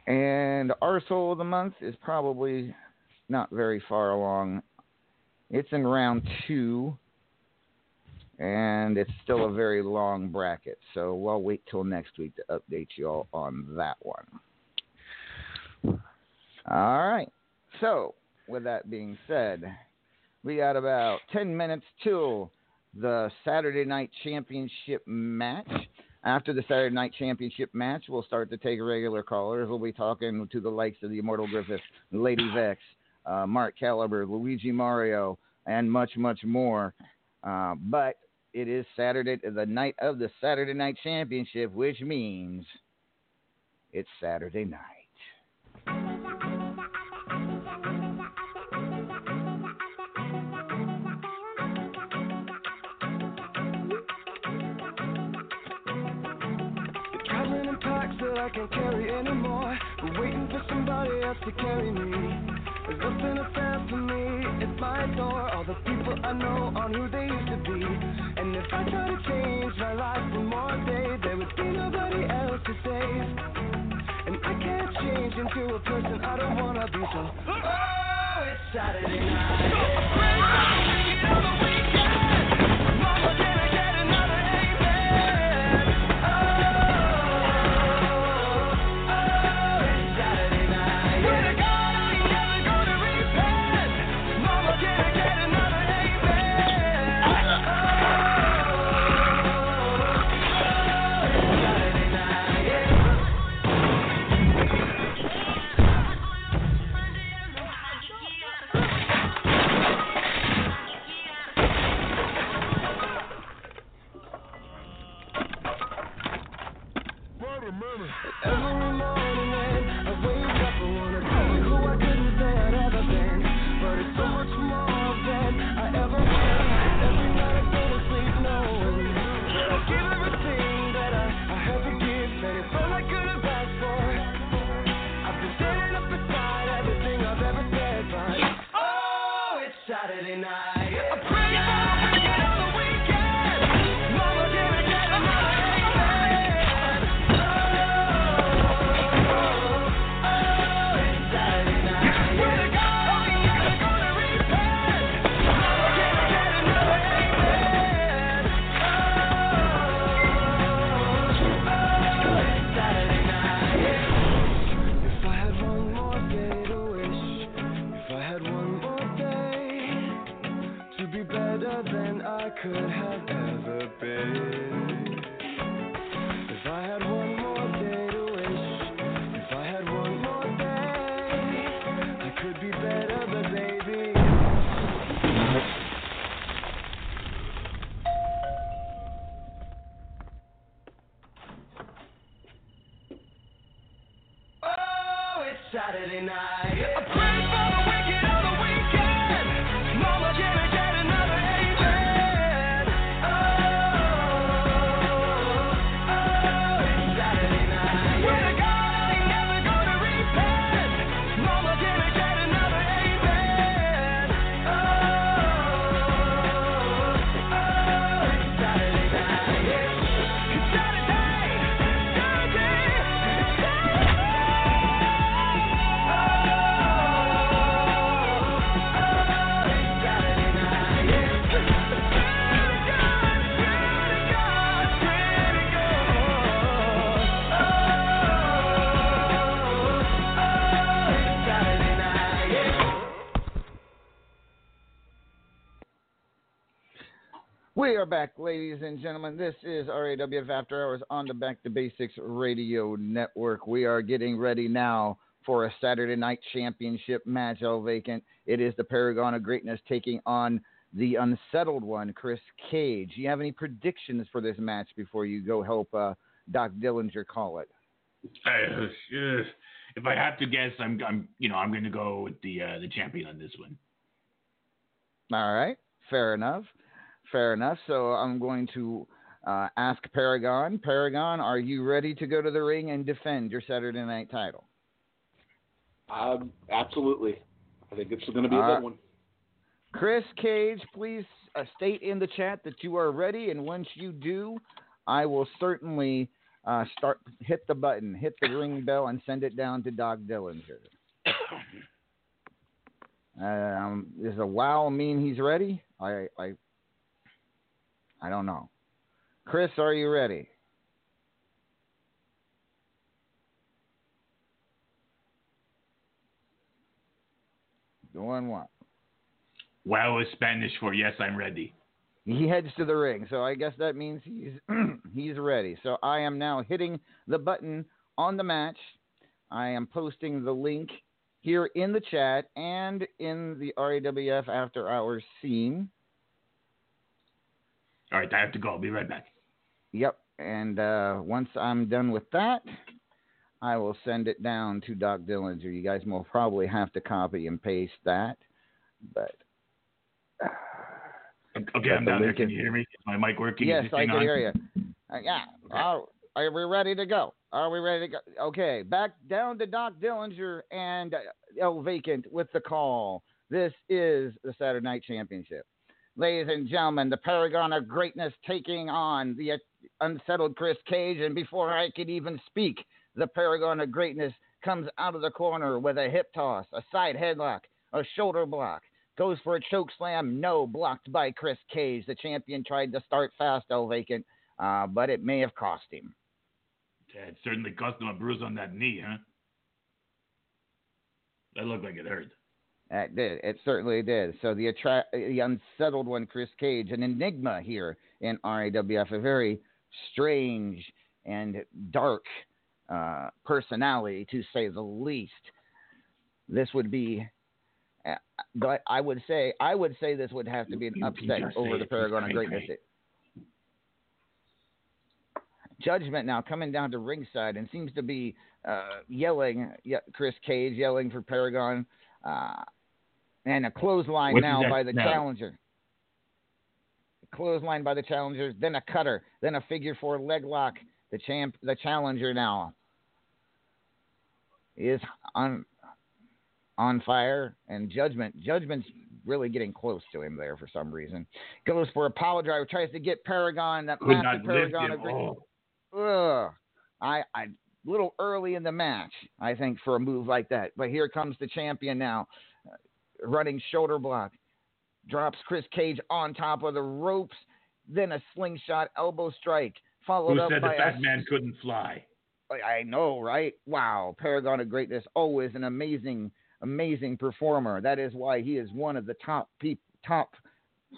And Arsehole of the month is probably not very far along. It's in round two, and it's still a very long bracket. So we'll wait till next week to update you all on that one. All right. So, with that being said, we got about 10 minutes till the Saturday Night Championship match. After the Saturday Night Championship match, we'll start to take regular callers. We'll be talking to the likes of the Immortal Griffith, Lady Vex, uh, Mark Caliber, Luigi Mario, and much, much more. Uh, but it is Saturday, the night of the Saturday Night Championship, which means it's Saturday night. I can't carry anymore. But waiting for somebody else to carry me. There's nothing to fair for me. It's my door. All the people I know aren't who they used to be. And if I try to change my life one more day, there would be nobody else to save. And I can't change into a person I don't wanna be. So, oh, it's Saturday night. Could back, ladies and gentlemen. This is RAWF After Hours on the Back to Basics Radio Network. We are getting ready now for a Saturday night championship match, all vacant. It is the Paragon of Greatness taking on the unsettled one, Chris Cage. Do you have any predictions for this match before you go help uh, Doc Dillinger call it? Uh, if I have to guess, I'm, I'm, you know, I'm going to go with the uh, the champion on this one. All right, fair enough. Fair enough. So I'm going to uh, ask Paragon. Paragon, are you ready to go to the ring and defend your Saturday night title? Um, absolutely. I think it's going to be a good one. Chris Cage, please uh, state in the chat that you are ready, and once you do, I will certainly uh, start hit the button, hit the ring bell, and send it down to Doc Dillinger. Um, does a wow mean he's ready? I, I, I don't know. Chris, are you ready? Doing what? Wow is Spanish for yes, I'm ready. He heads to the ring, so I guess that means he's he's ready. So I am now hitting the button on the match. I am posting the link here in the chat and in the RAWF After Hours scene. All right, I have to go. I'll be right back. Yep, and uh, once I'm done with that, I will send it down to Doc Dillinger. You guys will probably have to copy and paste that, but Okay, I'm down there. Can you hear me? Is my mic working? Yes, I can on? hear you. Uh, yeah. Are, are we ready to go? Are we ready to go? Okay, back down to Doc Dillinger, and uh, El Vacant with the call. This is the Saturday Night Championship. Ladies and gentlemen, the Paragon of Greatness taking on the unsettled Chris Cage. And before I could even speak, the Paragon of Greatness comes out of the corner with a hip toss, a side headlock, a shoulder block. Goes for a choke slam. No, blocked by Chris Cage. The champion tried to start fast, El Vacant, uh, but it may have cost him. It certainly cost him a bruise on that knee, huh? That looked like it hurt. It did. It certainly did. So the attra- the unsettled one, Chris Cage, an enigma here in RAWF, a very strange and dark uh, personality, to say the least. This would be, uh, but I would say, I would say this would have to be an You upset over the it, Paragon of Greatness. Cage. Judgment now coming down to ringside and seems to be uh, yelling, Chris Cage yelling for Paragon, uh, and a clothesline is now by the now? challenger. Clothesline by the challenger, then a cutter, then a figure four leg lock. The champ, the challenger now is on on fire, and Judgment, Judgment's really getting close to him there for some reason. Goes for a power driver, tries to get Paragon, that Could massive not lift Paragon him. Oh. Ugh. I, I, little early in the match, I think, for a move like that. But here comes the champion now, running shoulder block, drops Chris Cage on top of the ropes, then a slingshot elbow strike, followed Who up said the by fat a man couldn't fly? I know, right? Wow, Paragon of Greatness, always an amazing, amazing performer. That is why he is one of the top peop, top,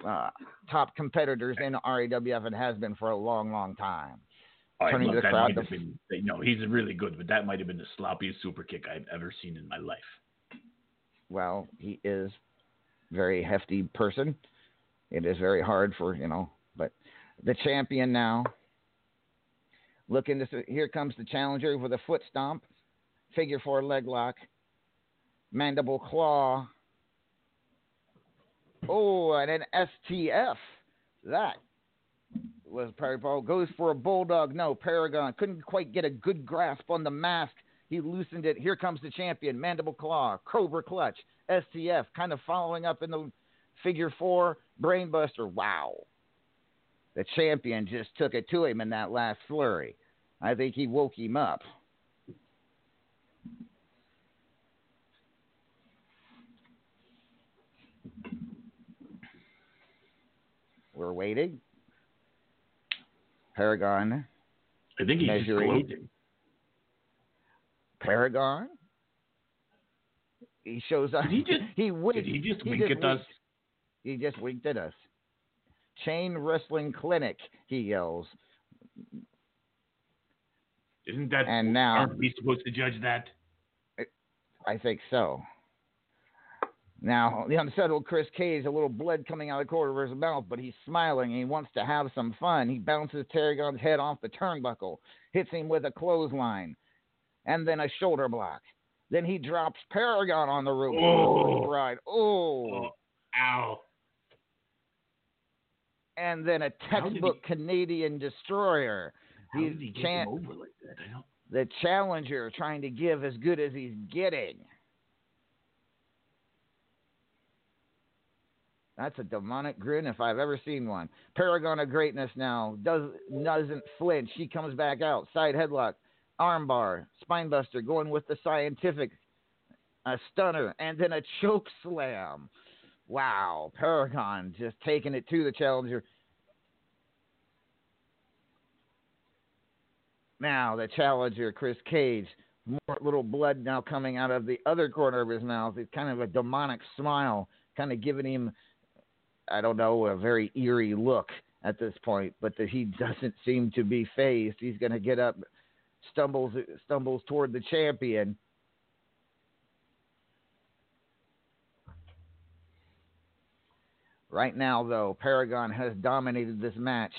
uh, top competitors in RAWF and has been for a long, long time. Oh, Turning the crowd might have to- been, no, he's really good, but that might have been the sloppiest super kick I've ever seen in my life. Well, he is very hefty person. It is very hard for you know, but the champion now. Looking to here comes the challenger with a foot stomp, figure four leg lock, mandible claw. Oh, and an STF. That was Paragon oh, goes for a bulldog. No, Paragon couldn't quite get a good grasp on the mask. He loosened it. Here comes the champion. Mandible claw, cobra clutch, STF, kind of following up in the figure four brainbuster. Wow, the champion just took it to him in that last flurry. I think he woke him up. We're waiting. Paragon. I think he's just measuring. Paragon. He shows up. Did he just- he winked. Did he just he wink at us? He just winked at us. Chain Wrestling Clinic. He yells. Isn't that? And now- aren't we supposed to judge that? I think so. Now, the unsettled Chris Cage, a little blood coming out of the corner of his mouth, but he's smiling and he wants to have some fun. He bounces Paragon's head off the turnbuckle, hits him with a clothesline, and then a shoulder block. Then he drops Paragon on the roof. Oh. Right. Oh. Ow! And then a did he- textbook Canadian destroyer. How He's did he get chan- over like that? I don't. the challenger trying to give as good as he's getting. That's a demonic grin if I've ever seen one. Paragon of Greatness now does doesn't flinch. She comes back out. Side headlock, armbar, spinebuster, going with the scientific, a stunner, and then a choke slam. Wow, Paragon just taking it to the challenger. Now the challenger, Chris Cage, more little blood now coming out of the other corner of his mouth. It's kind of a demonic smile, kind of giving him, I don't know, a very eerie look at this point. But that he doesn't seem to be phased. He's going to get up, stumbles stumbles toward the champion. Right now, though, Paragon has dominated this match.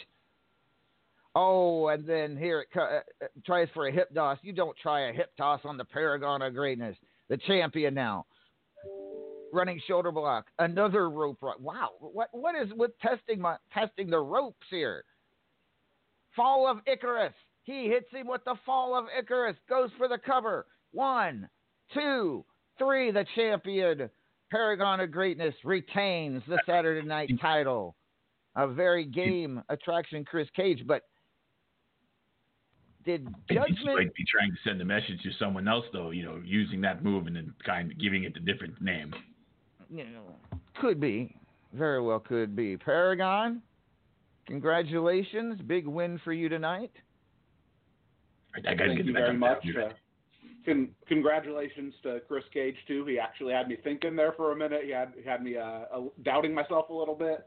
Oh, and then here it co- uh, uh, tries for a hip toss. You don't try a hip toss on the Paragon of Greatness. The champion now. Running shoulder block. Another rope. Wow. What what is with testing my testing the ropes here? Fall of Icarus. He hits him with the fall of Icarus. Goes for the cover. One, two, three, the champion, Paragon of Greatness, retains the Saturday night title. A very game attraction, Chris Cage. But did He Judgment might be trying to send a message to someone else, though. You know, using that move and then kind of giving it a different name. you know, could be, very well could be. Paragon, congratulations, big win for you tonight. I gotta Thank get you back very much. Uh, con- congratulations to Chris Cage too. He actually had me thinking there for a minute. He had he had me uh, uh, doubting myself a little bit.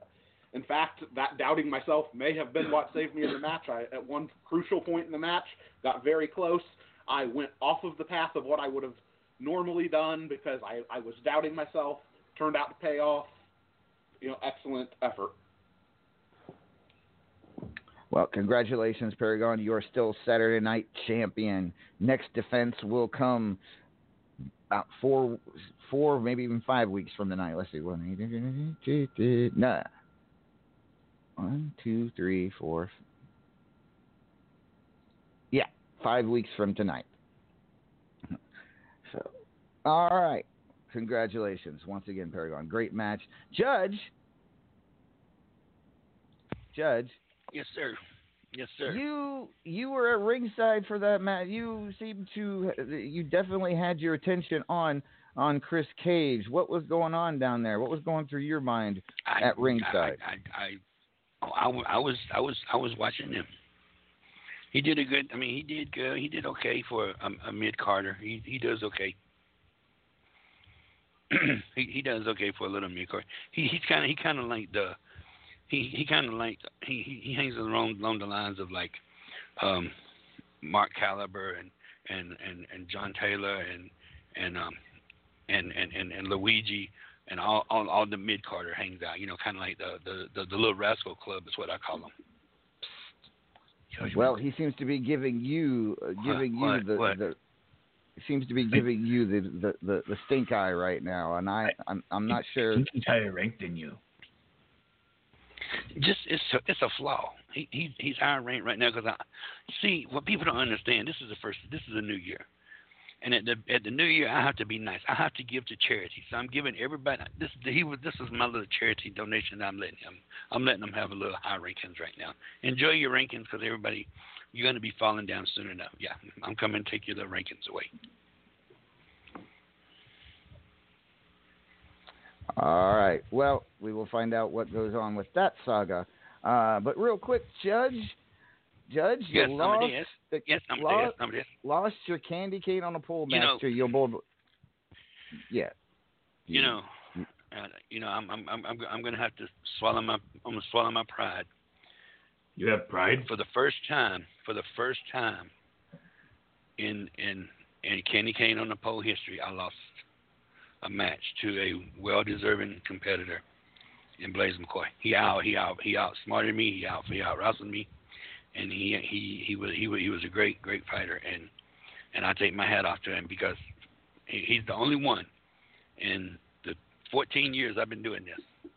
In fact, that doubting myself may have been what saved me in the match. I, at one crucial point in the match, got very close. I went off of the path of what I would have normally done because I, I was doubting myself. Turned out to pay off. You know, excellent effort. Well, congratulations, Paragon. You are still Saturday night champion. Next defense will come about four, four, maybe even five weeks from tonight. Let's see, one, two, three, nah. one, two, three, four. Yeah, five weeks from tonight. So, all right. Congratulations once again, Paragon. Great match, Judge. Judge. Yes, sir. Yes, sir. You you were at ringside for that match. You seem to you definitely had your attention on on Chris Cage. What was going on down there? What was going through your mind I, at ringside? I, I, I, oh, I, I was, I was, I was watching him. He did a good. I mean, he did good. He did okay for a, a mid carder. He he does okay. he he does okay for a little mid carder. He he's kind of he kind of like the. He he kind of like he he he hangs along along the lines of like, um, Mark Caliber and and and and John Taylor and and um and and and, and Luigi and all, all all the mid carder hangs out. You know, kind of like the, the the the little rascal club is what I call them. Well, he seems to be giving you uh, giving you What? the What? the seems to be giving you the, the, the, the stink eye right now, and I I'm I'm not sure. He's higher ranked than you. Just it's a, it's a flaw. He he he's ranked right now because I see what people don't understand. This is the first. This is a new year, and at the at the new year I have to be nice. I have to give to charity. So I'm giving everybody this. He was this is my little charity donation. I'm letting him. I'm letting them have a little high rankings right now. Enjoy your rankings because everybody, you're going to be falling down soon enough. Yeah, I'm coming to take your little rankings away. All right. Well, we will find out what goes on with that saga. Uh, but real quick, Judge, Judge, you lost I'm yes. the Yes, lost, yes, I'm yes. lost your candy cane on a pole master. You match know- to your bull. Yeah. You know, uh, you know, I'm I'm I'm I'm I'm going to have to swallow my I'm going to swallow my pride. You have pride for the first time. For the first time in in in candy cane on the pole history, I lost a match to a well-deserving competitor in Blaze McCoy. He out he out he outsmarted me. He out he out wrestled me, and he he he was he was he was a great great fighter, and and I take my hat off to him because he, he's the only one in the 14 years I've been doing this.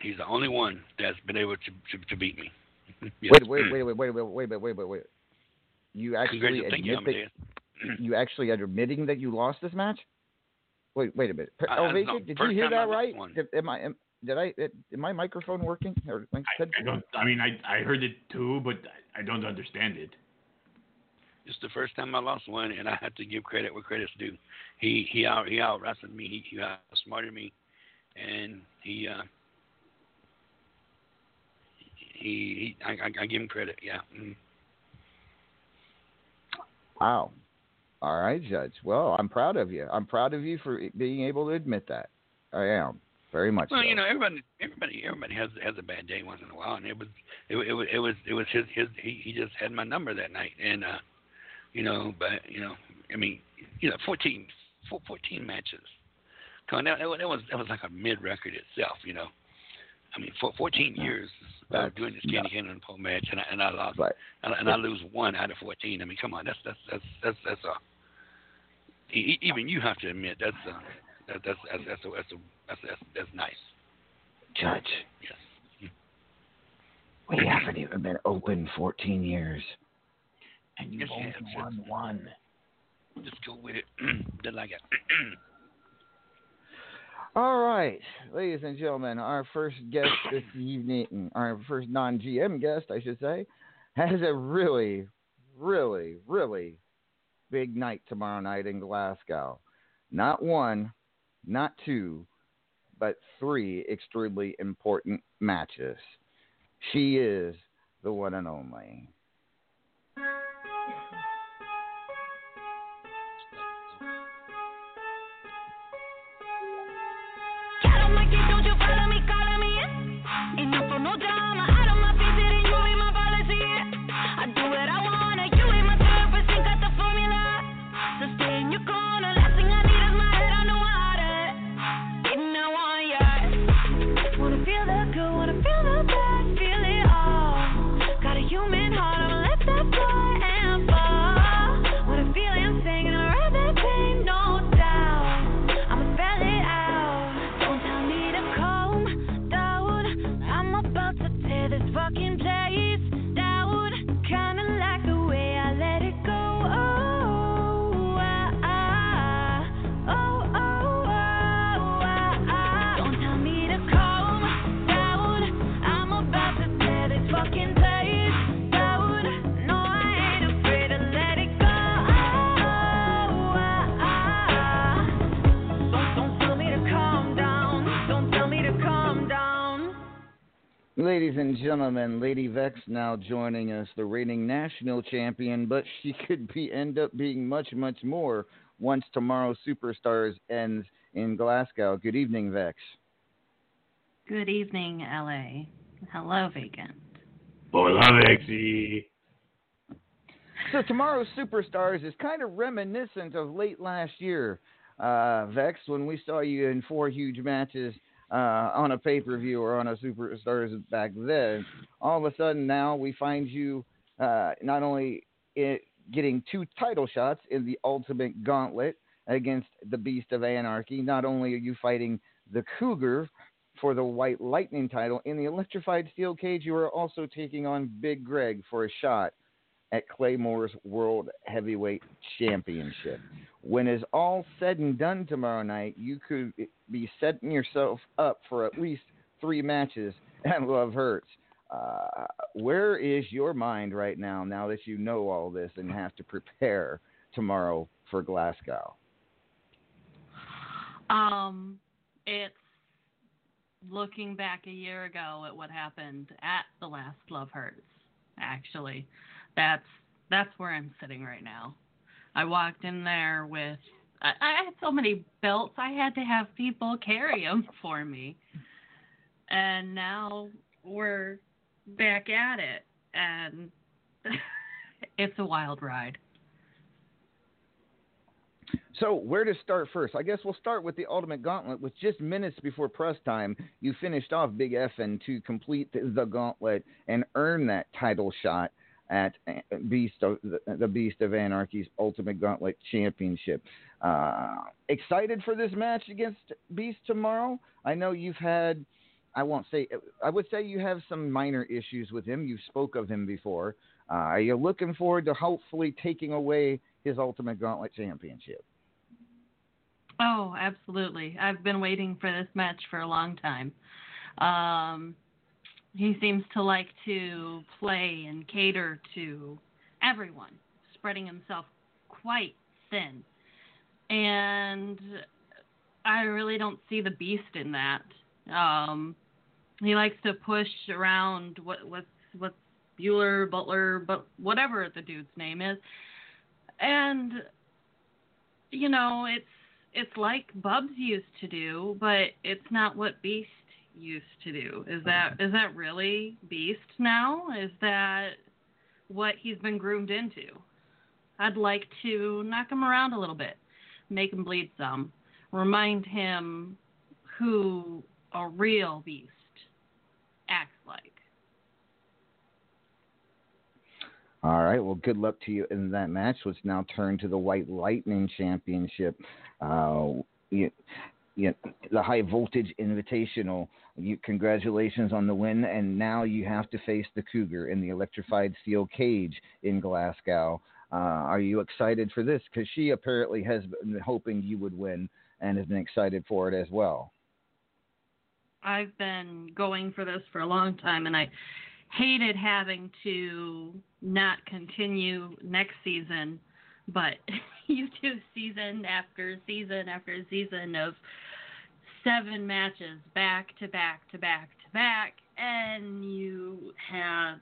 He's the only one that's been able to to, to beat me. Yes. Wait, wait, wait, wait, wait, wait, wait, wait, wait, wait, wait. You actually Congratu- thank you, admit that you actually are admitting that you lost this match? Wait, wait a minute. Per- I- I- no, did you hear that right? Did, am I am, did I is my microphone working? Or like, I don't. I mean, I I heard it too, but I, I don't understand it. It's the first time I lost one, and I have to give credit where credit's due. He he out he out wrestled me. He, he outsmarted me, and he uh he, he I, I I give him credit. Yeah. Mm. Wow. All right, Judge. Well, I'm proud of you. I'm proud of you for being able to admit that. I am very much. Well, so. you know, everybody everybody everybody has has a bad day once in a while, and it was it, it was it was it was his his he, he just had my number that night, and uh you know, but you know, I mean, you know, 14, 14 matches. Come on, that, that was that was like a mid record itself, you know. I mean, for 14 years of doing this candy cane and pole match, and I, and I lost, Right. and, I- and I lose one out of 14. I mean, come on, that's that's that's that's that's a even you have to admit that's a, that, that's that's that's a, that's a, that's that's that's nice. Judge. Yes. We haven't even been open 14 years. And you Yes, both yes, yes. won one. Just go with it. Didn't like it. All right, ladies and gentlemen, our first guest this evening, our first non GM guest, I should say, has a really, really, really big night tomorrow night in Glasgow. Not one, not two, but three extremely important matches. She is the one and only. Don't you follow me, me? And for no drama, Ladies and gentlemen, Lady Vex now joining us, the reigning national champion, but she could be end up being much, much more once tomorrow's Superstars ends in Glasgow. Good evening, Vex. Good evening, LA. Hello, Vacant. Hola, Vexy. So tomorrow's Superstars is kind of reminiscent of late last year, uh, Vex, when we saw you in four huge matches uh, on a pay per view or on a Superstars back then. All of a sudden now we find you uh, not only i getting two title shots in the Ultimate Gauntlet against the Beast of Anarchy. Not only are you fighting the Cougar for the White Lightning title in the Electrified Steel Cage, you are also taking on Big Greg for a shot at Claymore's World Heavyweight Championship. When it's all said and done tomorrow night, you could be setting yourself up for at least three matches at Love Hurts. Uh, where is your mind right now, now that you know all this and have to prepare tomorrow for Glasgow? Um, it's looking back a year ago at what happened at the last Love Hurts. Actually, that's that's where I'm sitting right now. I walked in there with I, I had so many belts. I had to have people carry them for me, and now we're back at it, and it's a wild ride. So, where to start first? I guess we'll start with the Ultimate Gauntlet. With just minutes before press time, you finished off Big Effin to complete the, the gauntlet and earn that title shot at uh, Beast of the, the Beast of Anarchy's Ultimate Gauntlet Championship. Uh, excited for this match against Beast tomorrow? I know you've had. I won't say. I would say you have some minor issues with him. You spoke of him before. Uh, are you looking forward to hopefully taking away his Ultimate Gauntlet Championship? Oh, absolutely. I've been waiting for this match for a long time. Um, he seems to like to play and cater to everyone, spreading himself quite thin. And I really don't see the beast in that. Um, he likes to push around what what's what's Bueller, Butler, but whatever the dude's name is. And you know, it's it's like Bubs used to do, but it's not what Beast used to do. Is that is that really Beast now? Is that what he's been groomed into? I'd like to knock him around a little bit, make him bleed some, remind him who a real Beast acts like. All right. Well, good luck to you in that match, which now turned to the White Lightning Championship. Uh, you, the High Voltage Invitational. You, congratulations on the win, and now you have to face the Cougar in the electrified steel cage in Glasgow. Uh, are you excited for this? Because she apparently has been hoping you would win and has been excited for it as well. I've been going for this for a long time, and I hated having to not continue next season. But you do season after season after season of seven matches back to back to back to back, and you have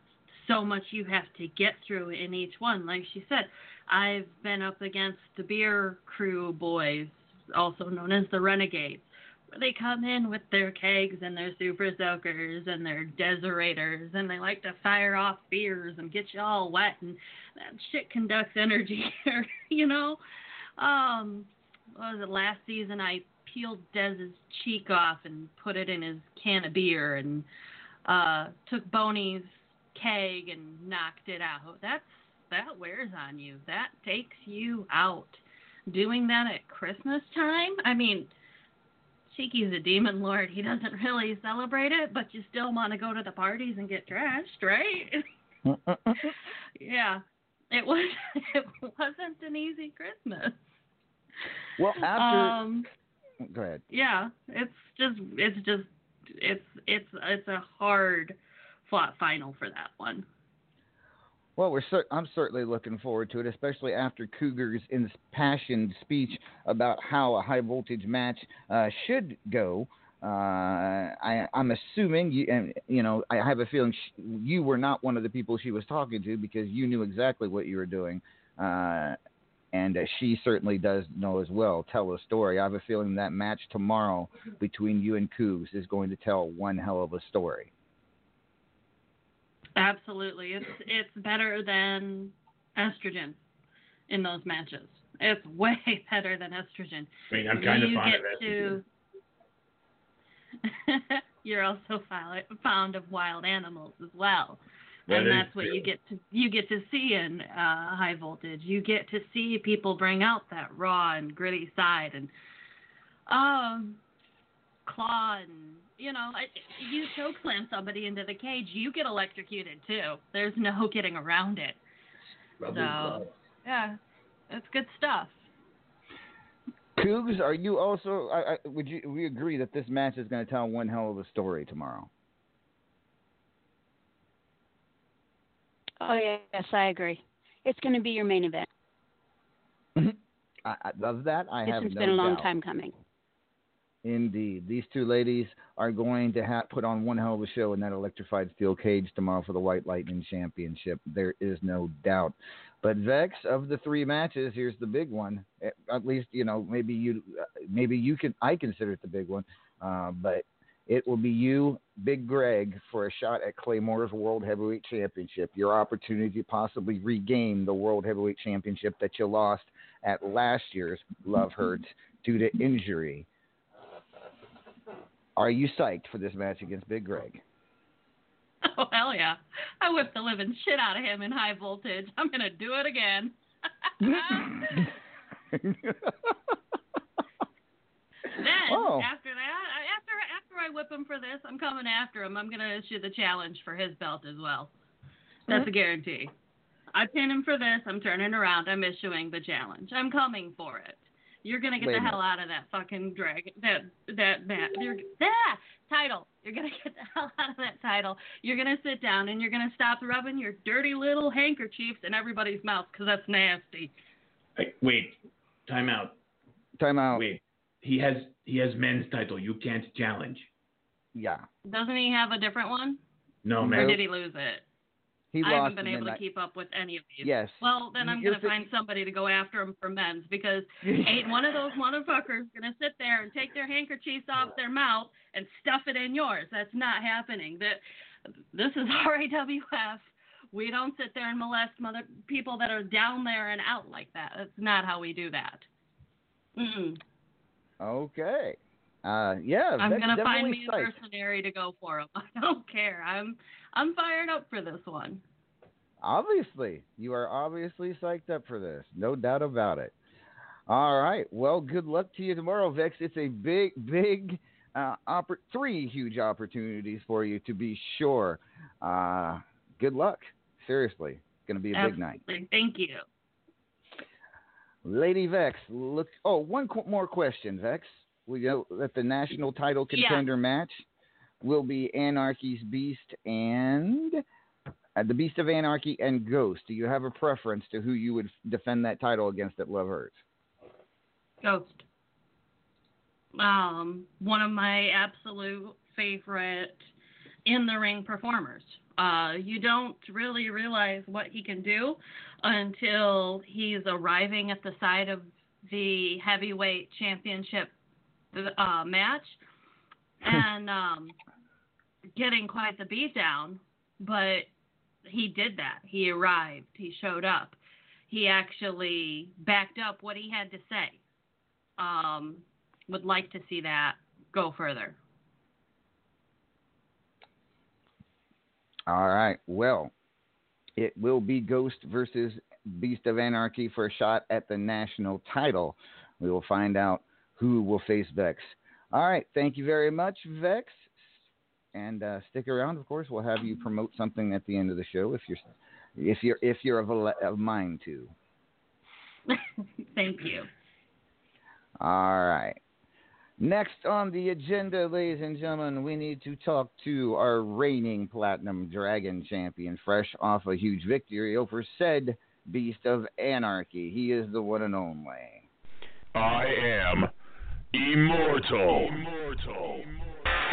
so much you have to get through in each one. Like she said, I've been up against the beer crew boys, also known as the Renegades. where They come in with their kegs and their super soakers and their desirators, and they like to fire off beers and get you all wet, and that shit conducts energy, you know. Um, what was it last season? I peeled Dez's cheek off and put it in his can of beer, and uh, took Boney's keg and knocked it out. That's that wears on you. That takes you out. Doing that at Christmas time, I mean, Cheeky's a demon lord. He doesn't really celebrate it, but you still want to go to the parties and get trashed, right? yeah. It was it wasn't an easy Christmas. Well, after Um go ahead. yeah, it's just it's just it's it's it's a hard fought final for that one. Well, we're cer- I'm certainly looking forward to it, especially after Cougar's impassioned speech about how a high voltage match uh, should go. Uh, I, I'm assuming you, and you know, I have a feeling sh- you were not one of the people she was talking to because you knew exactly what you were doing, uh, and uh, she certainly does know as well. Tell a story. I have a feeling that match tomorrow between you and Cougs is going to tell one hell of a story. Absolutely. It's it's better than estrogen in those matches. It's way better than estrogen. I mean, I'm kind of you fond get of to You're also fond fond of wild animals as well. That and that's what you get to you get to see in uh, high voltage. You get to see people bring out that raw and gritty side and um claw and you know I- you choke slam somebody into the cage, you get electrocuted too. There's no getting around it. So yeah, it's good stuff. Cougs, are you also? I, I, would you? We agree that this match is going to tell one hell of a story tomorrow. Oh yes, I agree. It's going to be your main event. I, of that, I This have has no been a long doubt. time coming. Indeed, these two ladies are going to ha- put on one hell of a show in that electrified steel cage tomorrow for the White Lightning Championship. There is no doubt. But Vex, of the three matches, here's the big one. At, at least you know maybe you uh, maybe you can I consider it the big one. Uh, but it will be you, Big Greg, for a shot at Claymore's World Heavyweight Championship. Your opportunity to possibly regain the World Heavyweight Championship that you lost at last year's Love Hurts due to injury. Are you psyched for this match against Big Greg? Oh hell yeah! I whipped the living shit out of him in high voltage. I'm gonna do it again. then Oh. after that, I, after after I whip him for this, I'm coming after him. I'm gonna issue the challenge for his belt as well. That's a guarantee. I pin him for this. I'm turning around. I'm issuing the challenge. I'm coming for it. You're gonna get Wait the hell out of that fucking dragon. That that that. You're, ah, title. You're gonna get the hell out of that title. You're gonna sit down and you're gonna stop rubbing your dirty little handkerchiefs in everybody's mouth because that's nasty. Wait, time out. Time out. Wait, he has he has men's title. You can't challenge. Yeah. Doesn't he have a different one? No, man. Or did he lose it? He I lost haven't been able to the- keep up with any of these. Yes. Well, then I'm going to find somebody to go after him for men's because ain't one of those motherfuckers going to sit there and take their handkerchiefs off their mouth and stuff it in yours. That's not happening. That this is RAWF. We don't sit there and molest mother people that are down there and out like that. That's not how we do that. Mm-mm. Okay. Uh, yeah. I'm gonna find me a mercenary to go for him. I don't care. I'm I'm fired up for this one. Obviously, you are obviously psyched up for this. No doubt about it. All right. Well, good luck to you tomorrow, Vex. It's a big, big, uh, oppor- three huge opportunities for you to be sure. Uh, good luck. Seriously, going to be a big night. Thank you. Lady Vex, look. Oh, one qu- more question, Vex. We know that the national title Yeah. contender match will be Anarchy's Beast and uh, the Beast of Anarchy and Ghost. Do you have a preference to who you would defend that title against at Love Hurts? Ghost. Um, one of my absolute favorite in the ring performers. Uh, you don't really realize what he can do until he's arriving at the side of the heavyweight championship uh, match and um, getting quite the beat down. But he did that. He arrived. He showed up. He actually backed up what he had to say. Um, would like to see that go further. All right. Well, it will be Ghost versus Beast of Anarchy for a shot at the national title. We will find out who will face Vex. All right. Thank you very much, Vex. And uh, stick around. Of course, we'll have you promote something at the end of the show if you're if you're if you're of a, of mind to. Thank you. All right. Next on the agenda, ladies and gentlemen, we need to talk to our reigning Platinum Dragon champion, fresh off a huge victory over said Beast of Anarchy. He is the one and only. I am immortal.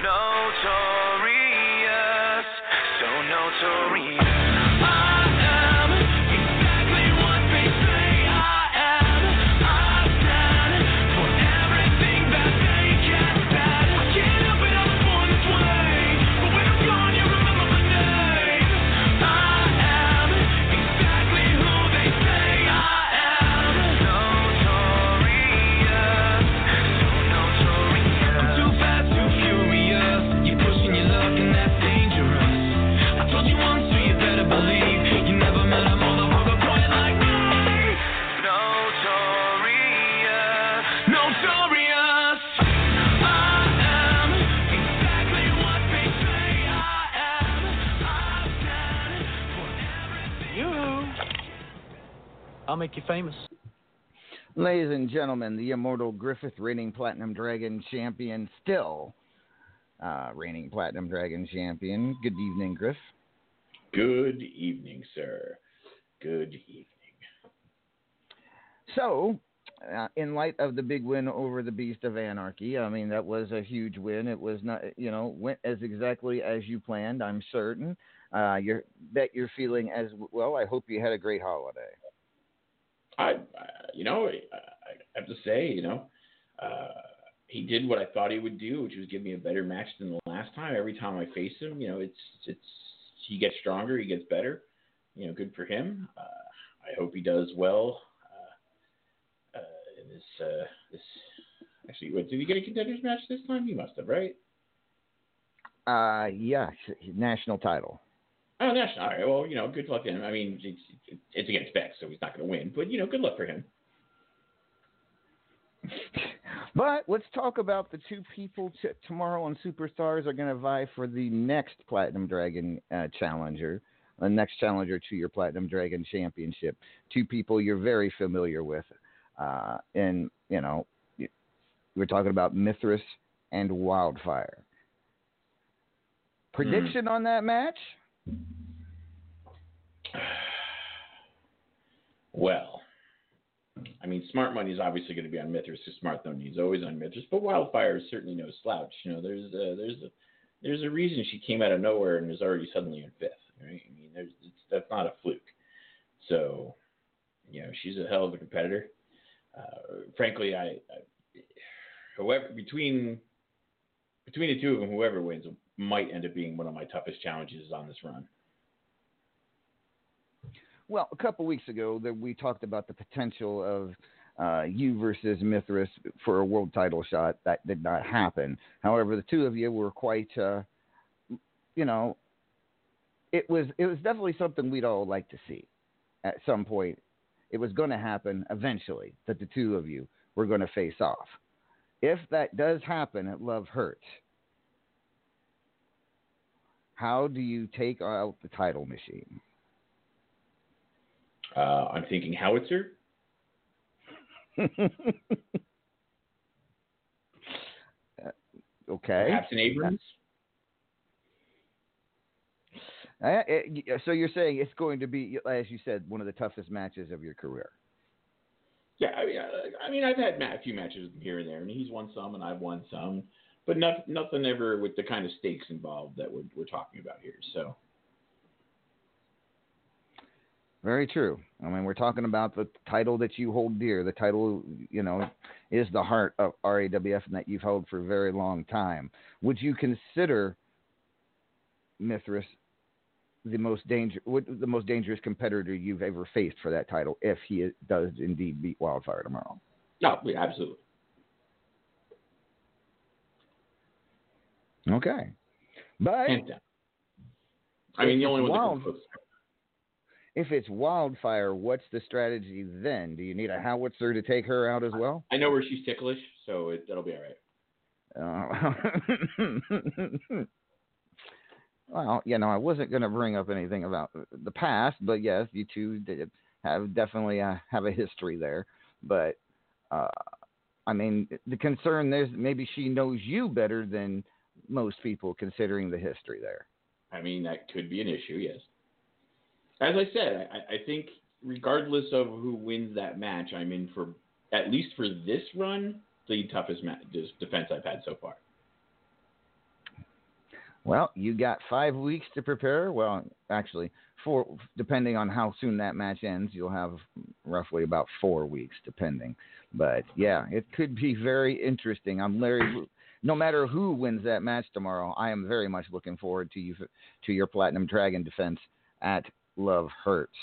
Notorious, so notorious. I'll make you famous. Ladies and gentlemen, the immortal Griffith, reigning Platinum Dragon champion, still uh, reigning Platinum Dragon champion. Good evening, Griff. Good evening, sir. Good evening. So, uh, in light of the big win over the Beast of Anarchy, I mean that was a huge win. It was not, you know, went as exactly as you planned. I'm certain. Uh, you bet you're feeling as well. I hope you had a great holiday. I, you know, I, have to say, you know, uh, he did what I thought he would do, which was give me a better match than the last time. Every time I face him, you know, it's it's he gets stronger, he gets better. You know, good for him. Uh, I hope he does well uh, uh, in this uh, this. Actually, wait, did he get a contenders match this time? He must have, right? Uh, yeah, national title. Oh, that's all right. Well, you know, good luck to him. I mean, it's, it's against Vex, so he's not going to win. But you know, good luck for him. But let's talk about the two people t- tomorrow on Superstars are going to vie for the next Platinum Dragon uh, challenger, the next challenger to your Platinum Dragon Championship. Two people you're very familiar with, uh, and you know, we're talking about Mithras and Wildfire. Prediction on that match? Well, I mean, Smart Money is obviously going to be on Mithras because Smart Money is always on Mithras, but Wildfire is certainly no slouch. You know, there's a, there's a there's a reason she came out of nowhere and is already suddenly in fifth. Right? I mean, there's that's not a fluke. So, you know, she's a hell of a competitor. Uh, frankly, I, I whoever between between the two of them, whoever wins might end up being one of my toughest challenges on this run. Well, a couple weeks ago, that we talked about the potential of uh, you versus Mithras for a world title shot. That did not happen. However, the two of you were quite, uh, you know, it was it was definitely something we'd all like to see at some point. It was going to happen eventually that the two of you were going to face off. If that does happen at Love Hurts, how do you take out the title machine? Uh, I'm thinking howitzer. Uh, okay. Perhaps an Abrams. Uh, so you're saying it's going to be, as you said, one of the toughest matches of your career. Yeah, I mean, I, I mean, I've had a few matches here and there, and he's won some, and I've won some, but not, nothing ever with the kind of stakes involved that we're, we're talking about here. So, Very true. I mean, we're talking about the title that you hold dear. The title, you know, is the heart of RAWF and that you've held for a very long time. Would you consider Mithras the most danger, the most dangerous competitor you've ever faced for that title if he does indeed beat Wildfire tomorrow? Oh, no, absolutely. Okay, but. I mean, the only one Wild- if it's Wildfire, what's the strategy then? Do you need a howitzer to take her out as well? I know where she's ticklish, so it, that'll be all right. Uh, well, you know, I wasn't going to bring up anything about the past, but yes, you two did have definitely uh, have a history there. But uh, I mean, the concern there's maybe she knows you better than most people, considering the history there. I mean, that could be an issue, yes. As I said, I, I think regardless of who wins that match, I'm in for at least for this run the toughest ma- defense I've had so far. Well, you got five weeks to prepare. Well, actually, four, depending on how soon that match ends, you'll have roughly about four weeks, depending. But yeah, it could be very interesting. I'm Larry. No matter who wins that match tomorrow, I am very much looking forward to you to your Platinum Dragon defense at Love Hurts.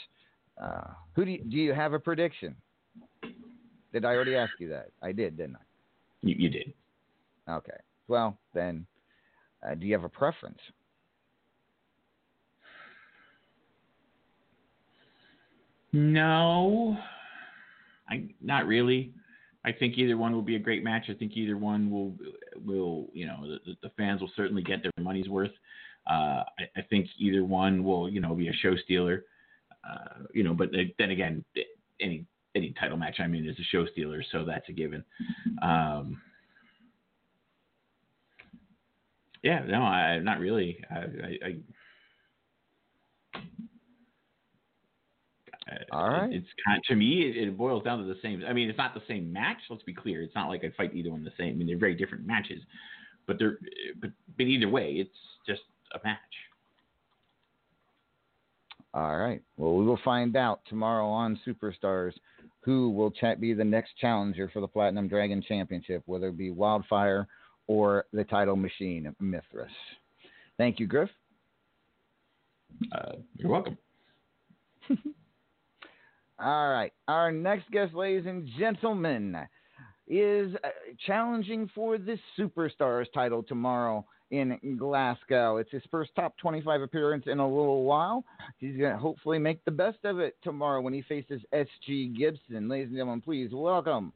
Uh, who do you, do you have a prediction? Did I already ask you that? I did, didn't I? You, you did. Okay. Well, then, uh, do you have a preference? No, I not really. I think either one will be a great match. I think either one will will you know the, the fans will certainly get their money's worth. Uh, I, I think either one will you know be a show stealer. Uh, you know, but then again, any any title match I'm in is a show stealer, so that's a given. Um, yeah, no, I not really. I, I, I All right. It's kind to me, it, it boils down to the same. I mean, it's not the same match. Let's be clear. It's not like I'd fight either one the same. I mean, they're very different matches, but they're but but either way, it's just a match. All right. Well, we will find out tomorrow on Superstars who will be the next challenger for the Platinum Dragon Championship, whether it be Wildfire or the title machine, Mithras. Thank you, Griff. Uh, you're welcome. All right. Our next guest, ladies and gentlemen, is uh, challenging for the Superstars title tomorrow in Glasgow. It's his first top 25 appearance in a little while. He's going to hopefully make the best of it tomorrow when he faces S.G. Gibson. Ladies and gentlemen, please welcome.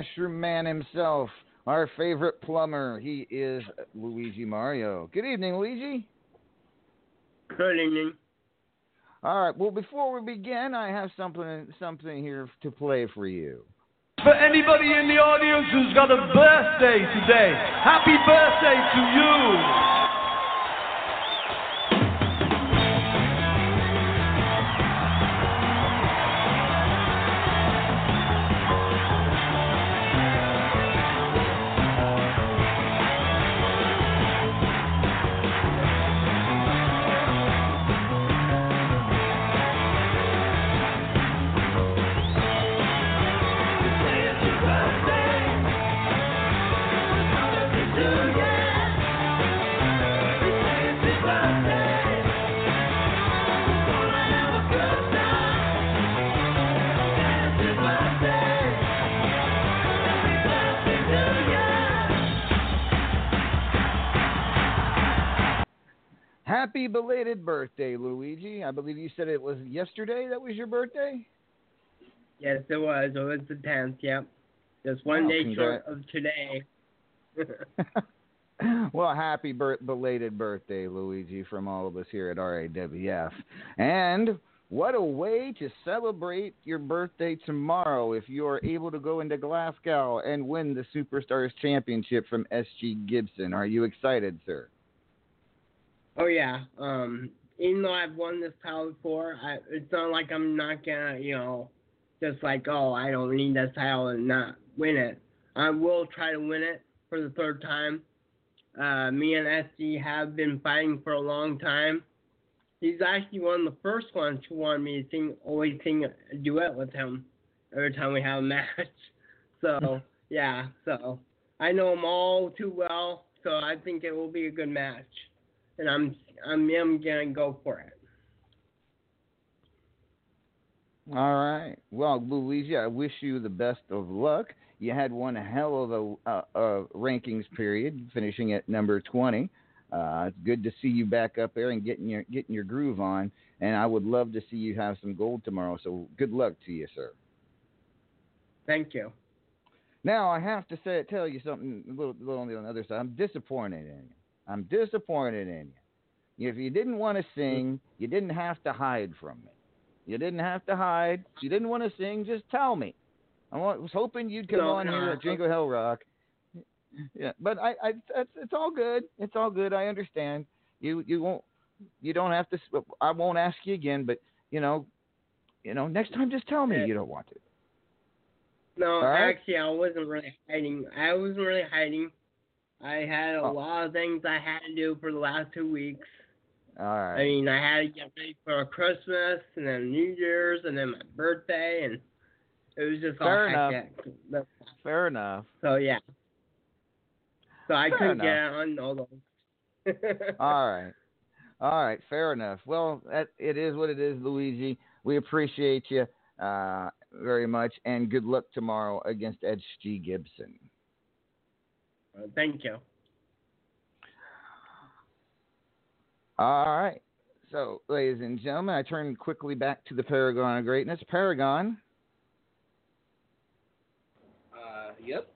Mushroom Man himself, our favorite plumber. He is Luigi Mario. Good evening, Luigi. Good evening. All right. Well, before we begin, I have something something here to play for you. For anybody in the audience who's got a birthday today, happy birthday to you! Belated birthday, Luigi. I believe you said it was yesterday that was your birthday. Yes, it was. It was the 10th, yep. Just one Wow, day congrat- short of today. well, happy bir- belated birthday, Luigi, from all of us here at RAWF. And what a way to celebrate your birthday tomorrow if you are able to go into Glasgow and win the Superstars Championship from SG Gibson. Are you excited, sir? Oh yeah. Um, even though I've won this title before, I, it's not like I'm not gonna, you know, just like oh I don't need this title and not win it. I will try to win it for the third time. Uh, me and SG have been fighting for a long time. He's actually one of the first ones who wanted me to sing, always sing a duet with him every time we have a match. So yeah, so I know him all too well, so I think it will be a good match and I'm I'm, I'm gonna go for it. All right. Well, Luigi, I wish you the best of luck. You had one hell of a uh, uh, rankings period, finishing at number 20. Uh, it's good to see you back up there and getting your getting your groove on. And I would love to see you have some gold tomorrow. So good luck to you, sir. Thank you. Now I have to say, tell you something a little, little on the other side. I'm disappointed in you. I'm disappointed in you. If you didn't want to sing, you didn't have to hide from me. You didn't have to hide. If you didn't want to sing, just tell me. I was hoping you'd come No, on here no. at Jingle Hell Rock. Yeah, but I, I, it's, it's all good. It's all good. I understand. You, you won't, you don't have to. I won't ask you again. But you know, you know, next time just tell me you don't want to. No, right. actually, I wasn't really hiding. I wasn't really hiding. I had a Oh. lot of things I had to do for the last two weeks. All right. I mean, I had to get ready for Christmas and then New Year's and then my birthday, and it was just all Fair enough. hectic. Fair enough. So yeah. So I Fair couldn't enough. get on all those. All right. All right. Fair enough. Well, that, it is what it is, Luigi. We appreciate you uh, very much, and good luck tomorrow against SG Gibson. Thank you. All right. So, ladies and gentlemen, I turn quickly back to the Paragon of Greatness. Paragon, Uh, yep.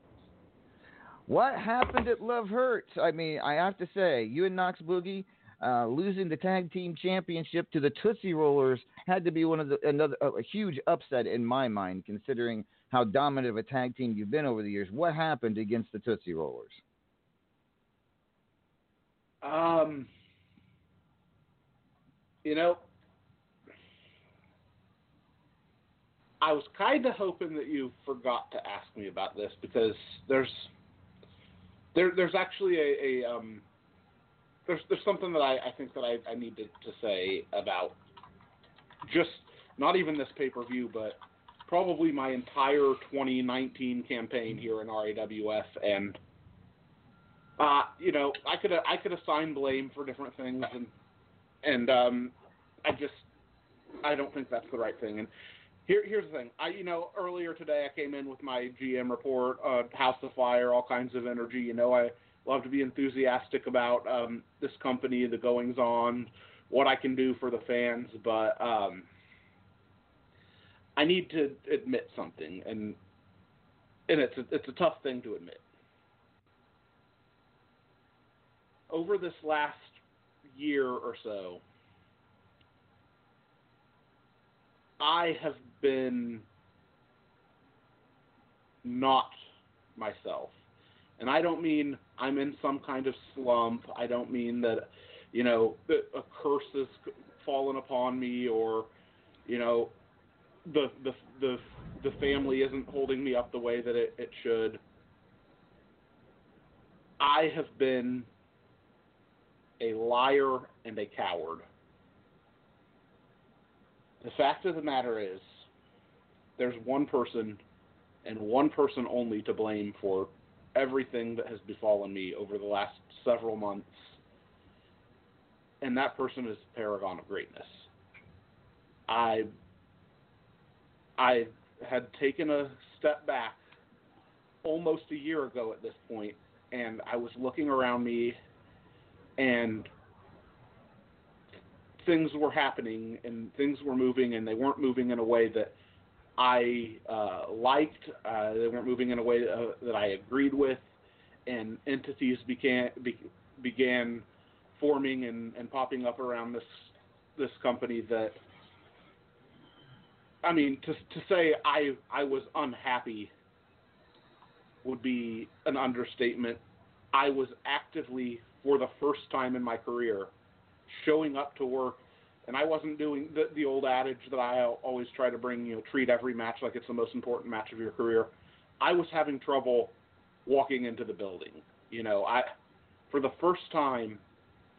what happened at Love Hurts? I mean, I have to say, you and Knox Boogie uh, losing the tag team championship to the Tootsie Rollers had to be one of the another a, a huge upset in my mind, considering how dominant of a tag team you've been over the years. What happened against the Tootsie Rollers? Um, you know, I was kind of hoping that you forgot to ask me about this because there's there there's actually a, a um there's there's something that I, I think that I, I need to, to say about just not even this pay per view, but probably my entire 2019 campaign here in RAWF and uh, you know, I could I could assign blame for different things, and and um, I just I don't think that's the right thing. And here here's the thing. I you know earlier today I came in with my GM report, uh, House of Fire, all kinds of energy. You know I love to be enthusiastic about um, this company, the goings on, what I can do for the fans, but um, I need to admit something, and and it's a, it's a tough thing to admit. over this last year or so, I have been not myself. And I don't mean I'm in some kind of slump. I don't mean that, you know, a curse has fallen upon me or, you know, the the the the family isn't holding me up the way that it, it should. I have been a liar and a coward. The fact of the matter is, there's one person and one person only to blame for everything that has befallen me over the last several months, and that person is the Paragon of Greatness. I I had taken a step back almost a year ago at this point, and I was looking around me and things were happening and things were moving, and they weren't moving in a way that I uh, liked. Uh, they weren't moving in a way uh, that I agreed with, and entities began be, began forming and, and popping up around this this company that. I mean, to to say I I was unhappy would be an understatement. I was actively, for the first time in my career, showing up to work, and I wasn't doing the, the old adage that I always try to bring, you know, treat every match like it's the most important match of your career. I was having trouble walking into the building. You know, I, for the first time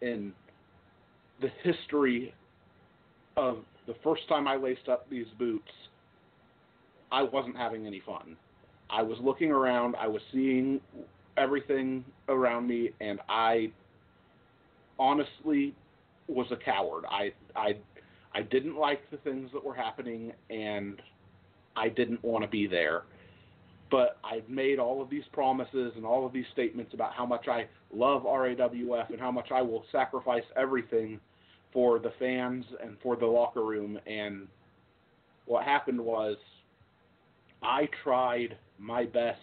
in the history of the first time I laced up these boots, I wasn't having any fun. I was looking around, I was seeing everything around me, and I honestly was a coward. I I I didn't like the things that were happening, and I didn't want to be there. But I've made all of these promises and all of these statements about how much I love RAWF and how much I will sacrifice everything for the fans and for the locker room. And what happened was I tried my best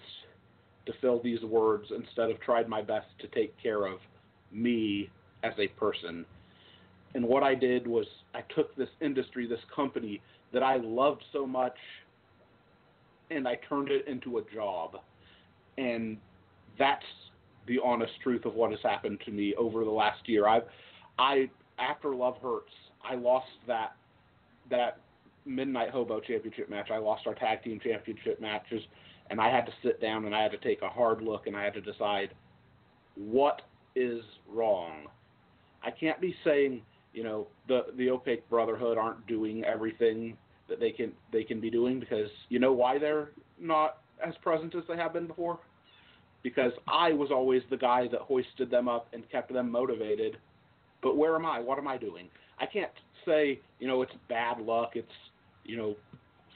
to fill these words instead of tried my best to take care of me as a person. And what I did was I took this industry, this company that I loved so much, and I turned it into a job. And that's the honest truth of what has happened to me over the last year. I've I after Love Hurts, I lost that that Midnight Hobo Championship match. I lost our tag team championship matches, and I had to sit down and I had to take a hard look and I had to decide what is wrong. I can't be saying, you know, the the opaque brotherhood aren't doing everything that they can they can be doing because you know why they're not as present as they have been before? Because I was always the guy that hoisted them up and kept them motivated. But where am I? What am I doing? I can't say, you know, it's bad luck, it's you know,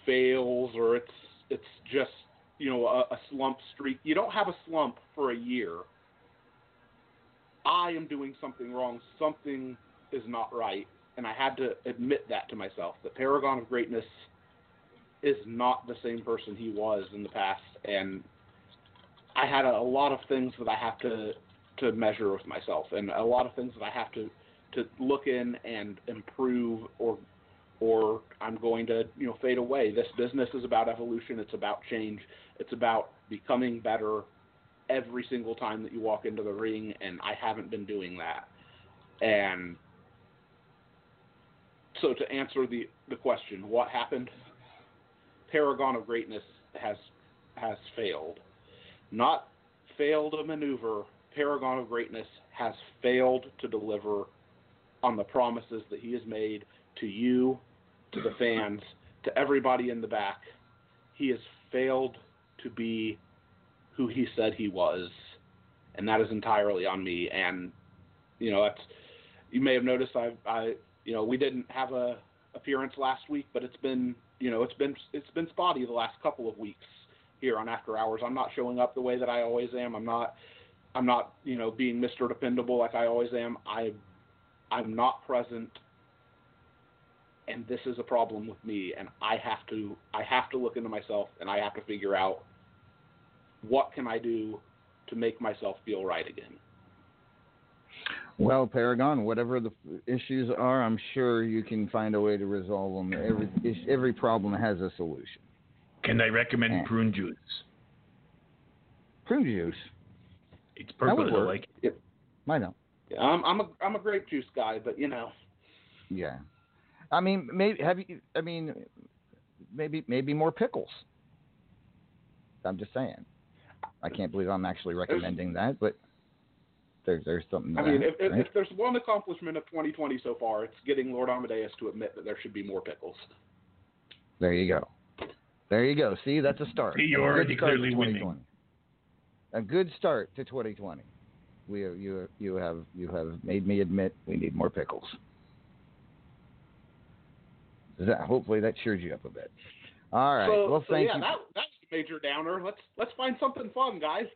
fails or it's it's just you know a, a slump streak. You don't have a slump for a year. I am doing something wrong. Something is not right, and I had to admit that to myself. The Paragon of Greatness is not the same person he was in the past, and I had a, a lot of things that I have to to measure with myself, and a lot of things that I have to to look in and improve or or I'm going to, you know, fade away. This business is about evolution, it's about change, it's about becoming better every single time that you walk into the ring and I haven't been doing that. And so to answer the the question, what happened? Paragon of Greatness has has failed. Not failed a maneuver. Paragon of Greatness has failed to deliver on the promises that he has made to you, to the fans, to everybody in the back. He has failed to be who he said he was, and that is entirely on me. And you know, that's you may have noticed I, I, you know, we didn't have a appearance last week, but it's been, you know, it's been it's been spotty the last couple of weeks here on After Hours. I'm not showing up the way that I always am. I'm not, I'm not, you know, being Mr. Dependable like I always am. I, I'm not present and this is a problem with me and I have to I have to look into myself and I have to figure out what can I do to make myself feel right again. Well, Paragon, whatever the issues are, I'm sure you can find a way to resolve them. Every every problem has a solution. Can I recommend Yeah. prune juice? Prune juice. It's That perfect. I like it. I know. Yeah, I'm I'm a I'm a grape juice guy, but you know, Yeah. I mean, maybe have you? I mean, maybe maybe more pickles. I'm just saying. I can't believe I'm actually recommending that, but there's there's something. To I mean, that, if, if, right? if there's one accomplishment of 2020 so far, it's getting Lord Amadeus to admit that there should be more pickles. There you go. There you go. See, that's a start. See, you're already clearly winning. 2020. A good start to 2020. We you you have you have made me admit we need more pickles. That, hopefully that cheers you up a bit. All right. So, well, so thank yeah, you. that that's a major downer. Let's let's find something fun, guys.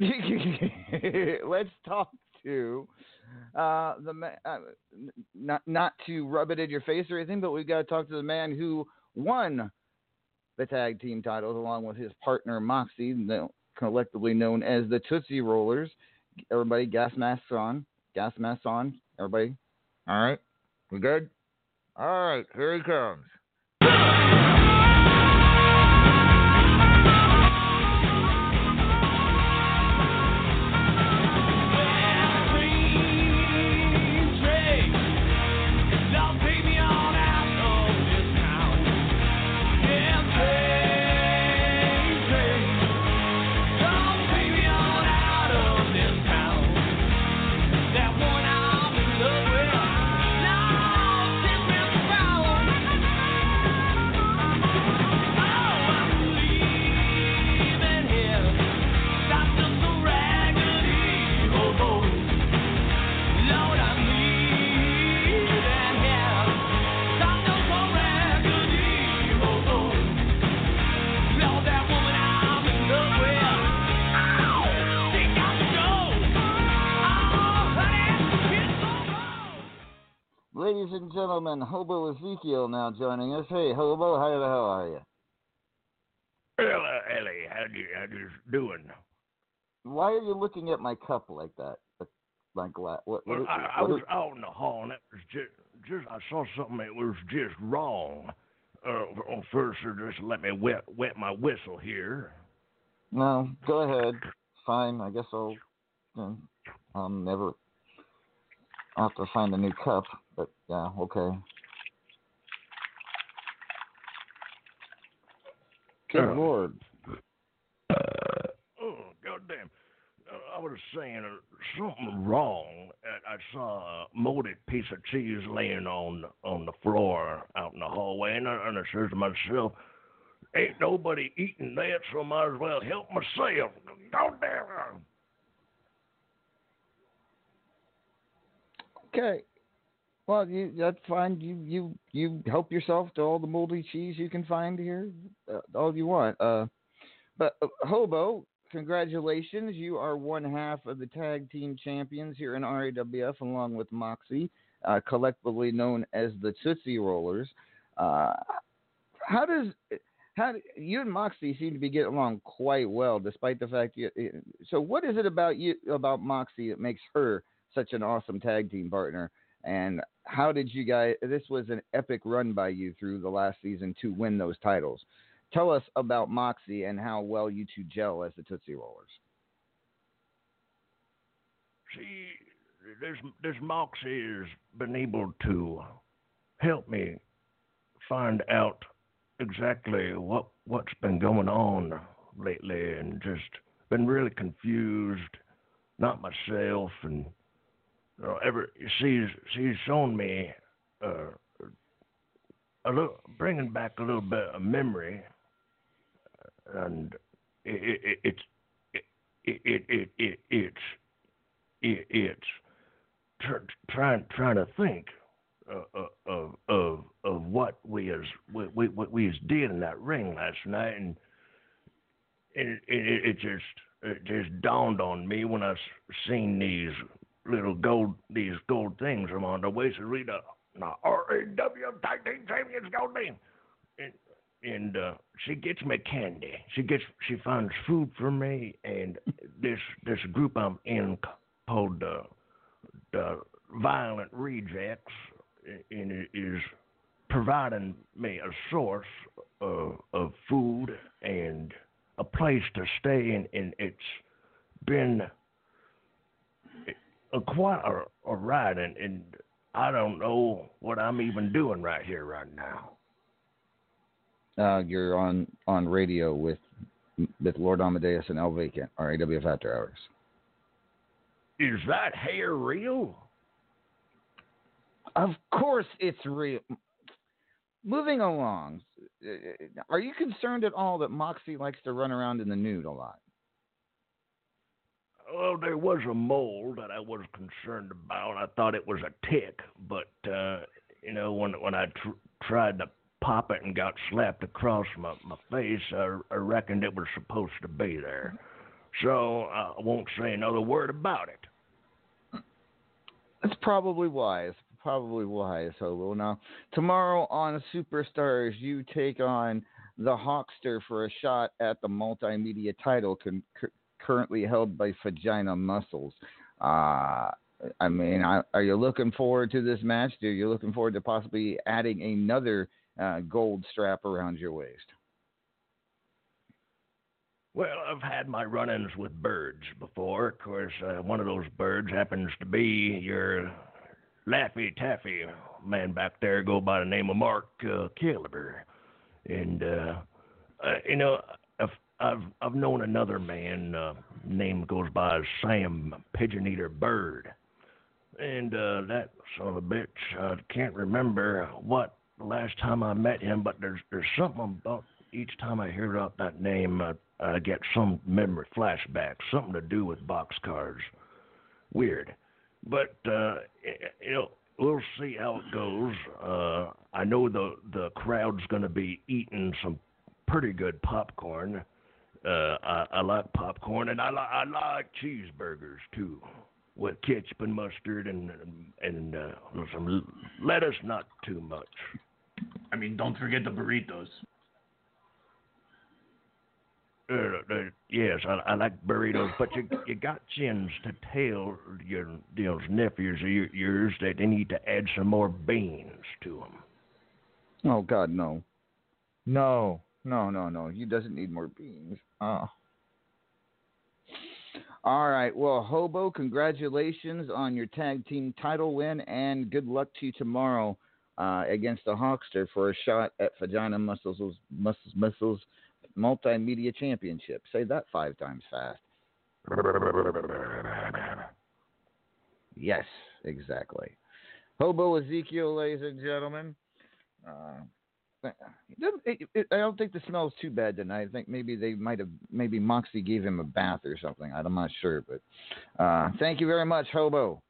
Let's talk to Uh, the ma- uh, not not to rub it in your face or anything, but we've got to talk to the man who won the tag team titles along with his partner Moxie, no- collectively known as the Tootsie Rollers. Everybody, gas masks on. Gas masks on. Everybody. All right. We good? All right. Here he comes. And gentlemen, Hobo Ezekiel now joining us. Hey, Hobo, how the hell are you? Hello, uh, Ellie, how you how you doing? Why are you looking at my cup like that? Like what? What? Well, I, I was out in the hall, and it was just just I saw something that was just wrong. Uh, first, just let me wet wet my whistle here. No, go ahead. Fine. I guess I'll. I'll never. I'll have to find a new cup, but yeah, okay. Good Uh, lord. Oh, goddamn. Uh, I was saying uh, something wrong. Uh, I saw a molded piece of cheese laying on on the floor out in the hallway, and I, and I says to myself, "Ain't nobody eating that, so I might as well help myself." Goddamn. Okay. Well, you that's fine. You you you help yourself to all the moldy cheese you can find here, uh, all you want. Uh, but uh, Hobo, congratulations! You are one half of the tag team champions here in RAWF, along with Moxie, uh, collectively known as the Tootsie Rollers. Uh, how does how you and Moxie seem to be getting along quite well, despite the fact you. So, what is it about you about Moxie that makes her such an awesome tag team partner? And how did you guys? This was an epic run by you through the last season to win those titles. Tell us about Moxie and how well you two gel as the Tootsie Rollers. See, this this Moxie has been able to help me find out exactly what what's been going on lately, and just been really confused, not myself, and you know, ever she's she's shown me uh, a little, bringing back a little bit of memory, and it, it, it's it, it, it, it, it's it, it's tr- trying trying to think of of of what we as we, we we as did in that ring last night, and it it, it just it just dawned on me when I seen these little gold these gold things around the waist of Rita. Now R.A.W. Tag Team Champions Gold Team, and and uh, she gets me candy. She gets she finds food for me, and this this group I'm in called the the Violent Rejects, and it is providing me a source of, of food and a place to stay, and, and it's been a quite a, ride, and, and I don't know what I'm even doing right here, right now. Uh, you're on on radio with with Lord Amadeus and El Vacant, RAWF After Hours. Is that hair real? Of course, it's real. Moving along, are you concerned at all that Moxie likes to run around in the nude a lot? Well, there was a mole that I was concerned about. I thought it was a tick, but uh, you know, when when I tr- tried to pop it and got slapped across my my face, I, I reckoned it was supposed to be there. So I won't say another word about it. That's probably wise. Probably wise, Hobo. Now, tomorrow on Superstars, you take on the Hawkster for a shot at the multimedia title con- currently held by Vagina Muscles. Uh, I mean, I, are you looking forward to this match? Are you looking forward to possibly adding another uh, gold strap around your waist? Well, I've had my run-ins with birds before. Of course, uh, one of those birds happens to be your Laffy Taffy man back there, go by the name of Mark uh, Caliber, and uh, uh, you know, I've I've known another man. Uh, name goes by Sam Pigeon Eater Bird, and uh, that son of a bitch. I can't remember what the last time I met him, but there's there's something about each time I hear about that name, uh, I get some memory flashback, something to do with boxcars. Weird, but uh, you know we'll see how it goes. Uh, I know the the crowd's going to be eating some pretty good popcorn. Uh, I, I like popcorn, and I, li- I like cheeseburgers too, with ketchup and mustard and and uh, some lettuce, not too much. I mean, don't forget the burritos. Uh, uh, yes, I, I like burritos, but you you got chins to tell your those nephews of your- yours that they need to add some more beans to them. Oh God, no, no, no, no, no. He doesn't need more beans. Oh. All right. Well, Hobo, congratulations on your tag team title win, and good luck to you tomorrow uh, against the Hawkster for a shot at Vagina Muscles Muscles Muscles Multimedia Championship. Say that five times fast. Yes, exactly. Hobo Ezekiel, ladies and gentlemen. Uh, I don't think the smell's too bad tonight. I think maybe they might have, maybe Moxie gave him a bath or something. I'm not sure, but uh, thank you very much, Hobo.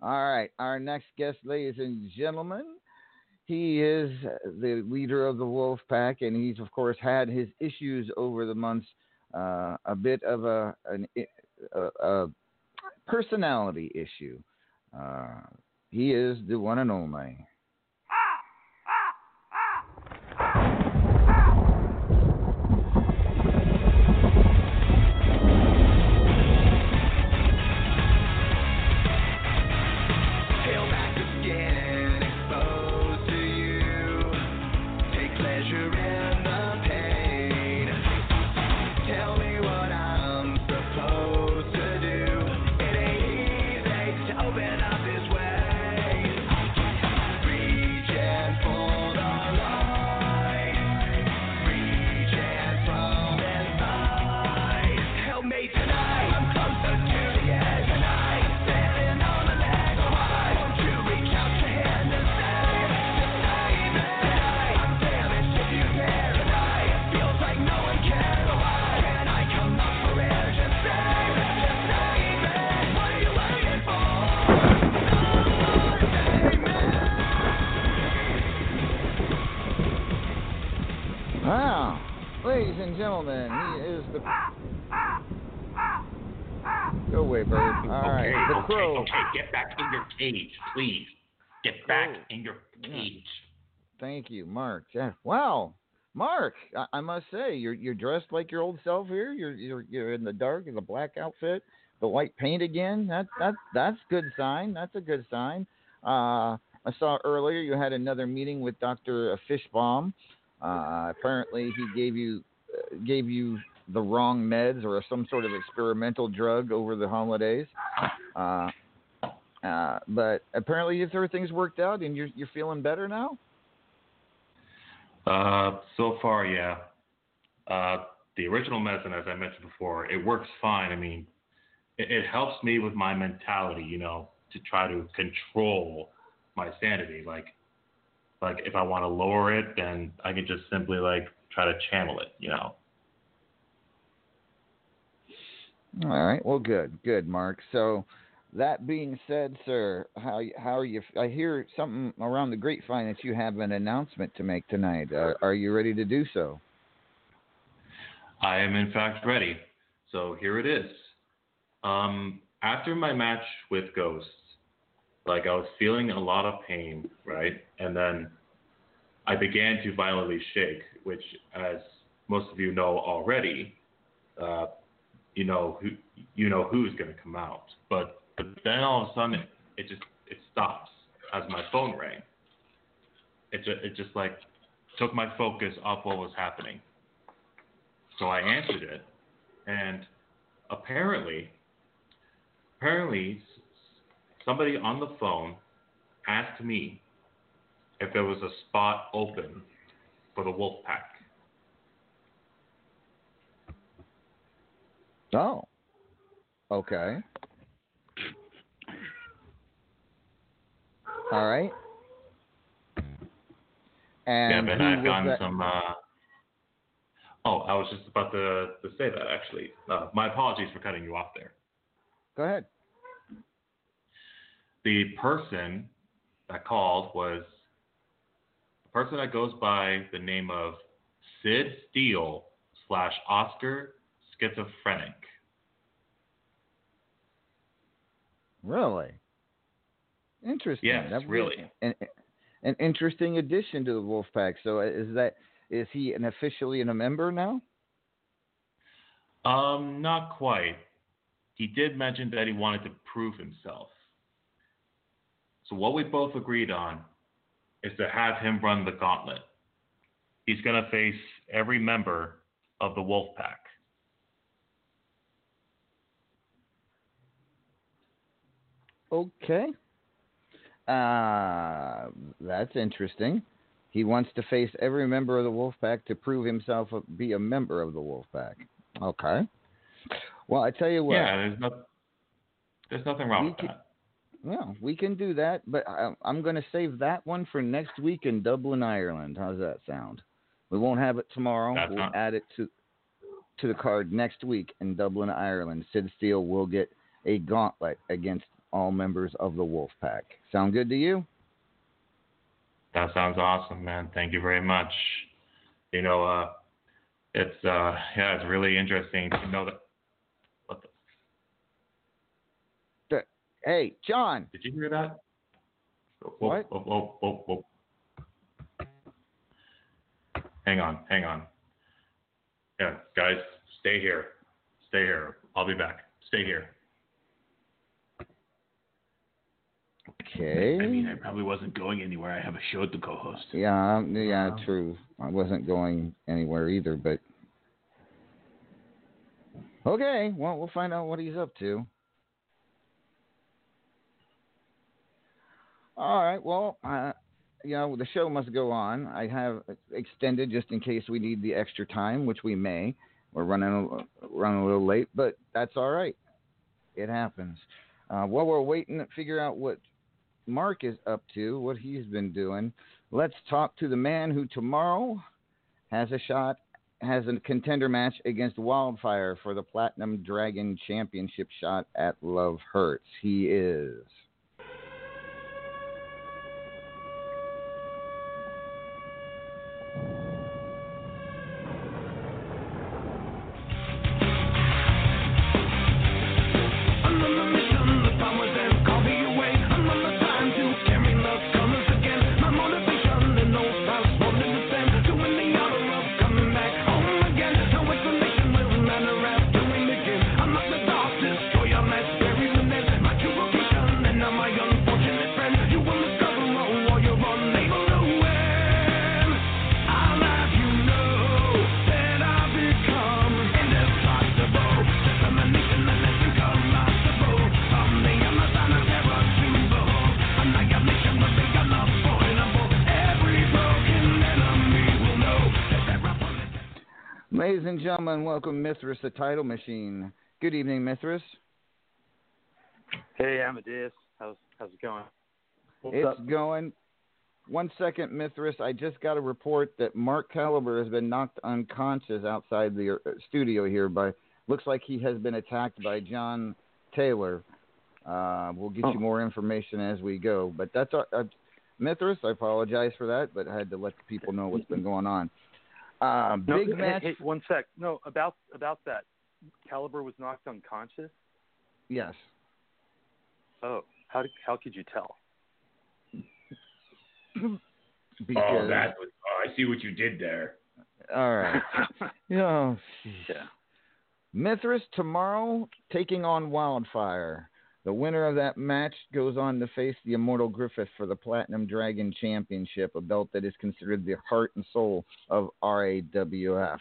All right, our next guest, ladies and gentlemen, he is the leader of the Wolf Pack, and he's of course had his issues over the months. Uh, a bit of a, an, a, a personality issue. Uh, he is the one and only. Gentlemen, he is the. Go away, bird. All right, okay, the okay, crow. okay, get back in your cage, please. Get back in your cage. Thank you, Mark. Yeah. Wow, Mark. I, I must say, you're you're dressed like your old self here. You're you're you're in the dark in the black outfit, the white paint again. That that that's good sign. That's a good sign. Uh, I saw earlier you had another meeting with Doctor Fishbaum. Uh, apparently, he gave you gave you the wrong meds or some sort of experimental drug over the holidays. Uh, uh, but apparently, if everything's worked out and you're you're feeling better now. Uh, so far, yeah. Uh, the original medicine, as I mentioned before, it works fine. I mean, it, it helps me with my mentality, you know, to try to control my sanity. Like, like if I want to lower it, then I can just simply like try to channel it, you know. All right. Well, good, good, Mark. So, that being said, sir, how how are you? I hear something around the grapevine that you have an announcement to make tonight. Uh, are you ready to do so? I am in fact ready. So here it is. Um, after my match with Ghost, like I was feeling a lot of pain, right? And then I began to violently shake, which, as most of you know already, uh, you know who you know who's going to come out. But, but then all of a sudden, it, it just it stops as my phone rang. It just, it just like took my focus off what was happening. So I answered it, and apparently, apparently, somebody on the phone asked me if there was a spot open for the wolf pack. Oh. Okay. All right. And and I've gotten that? some. Uh, oh, I was just about to, to say that actually. Uh, my apologies for cutting you off there. Go ahead. The person that called was person that goes by the name of Sid Steele slash Oscar Schizophrenic. Really? Interesting. Yes, That was really. An, an interesting addition to the Wolfpack. So uh, is that is he an officially a member now? Um, not quite. He did mention that he wanted to prove himself. So what we both agreed on is to have him run the gauntlet. He's going to face every member of the wolf pack. Okay. Uh, that's interesting. He wants to face every member of the Wolf Pack to prove himself a, be a member of the Wolf Pack. Okay. Well, I tell you what. Yeah, there's no, there's nothing wrong with can- that. Well, we can do that, but I, I'm going to save that one for next week in Dublin, Ireland. How's that sound? We won't have it tomorrow. That's we'll not- add it to to the card next week in Dublin, Ireland. Sid Steele will get a gauntlet against all members of the Wolf Pack. Sound good to you? That sounds awesome, man. Thank you very much. You know, uh, it's uh, yeah, it's really interesting to know that. What the, Th- Hey, John. did you hear that? Whoa, What? Whoa, whoa, whoa, whoa. Hang on, hang on. Yeah, guys, stay here. Stay here. I'll be back. Stay here. Okay. I mean, I probably wasn't going anywhere. I have a show to co-host. Yeah, um, yeah, true. I wasn't going anywhere either, but okay. Well, we'll find out what he's up to. All right. Well, uh, you know, the show must go on. I have extended just in case we need the extra time, which we may. We're running a, running a little late, but that's all right. It happens. Uh, while we're waiting to figure out what Mark is up to, what he's been doing, let's talk to the man who tomorrow has a shot, has a contender match against Wildfire for the Platinum Dragon Championship shot at Love Hurts. He is. And gentlemen, welcome Mithras, the title machine. Good evening, Mithras. Hey, Amadeus. How's how's it going? What's it's up? going. One second, Mithras. I just got a report that Mark Caliber has been knocked unconscious outside the uh, studio here. By looks like he has been attacked by John Taylor. Uh, we'll get Oh. you more information as we go. But that's our, uh, Mithras. I apologize for that, but I had to let the people know what's been going on. Uh, No, big hey, match. Hey, one sec. No, about about that. Caliber was knocked unconscious. Yes. Oh, how did, how could you tell? Because Oh, that was. Oh, I see what you did there. all right. Oh, Yeah. Mithras tomorrow taking on Wildfire. The winner of that match goes on to face the Immortal Griffith for the Platinum Dragon Championship, a belt that is considered the heart and soul of RAWF.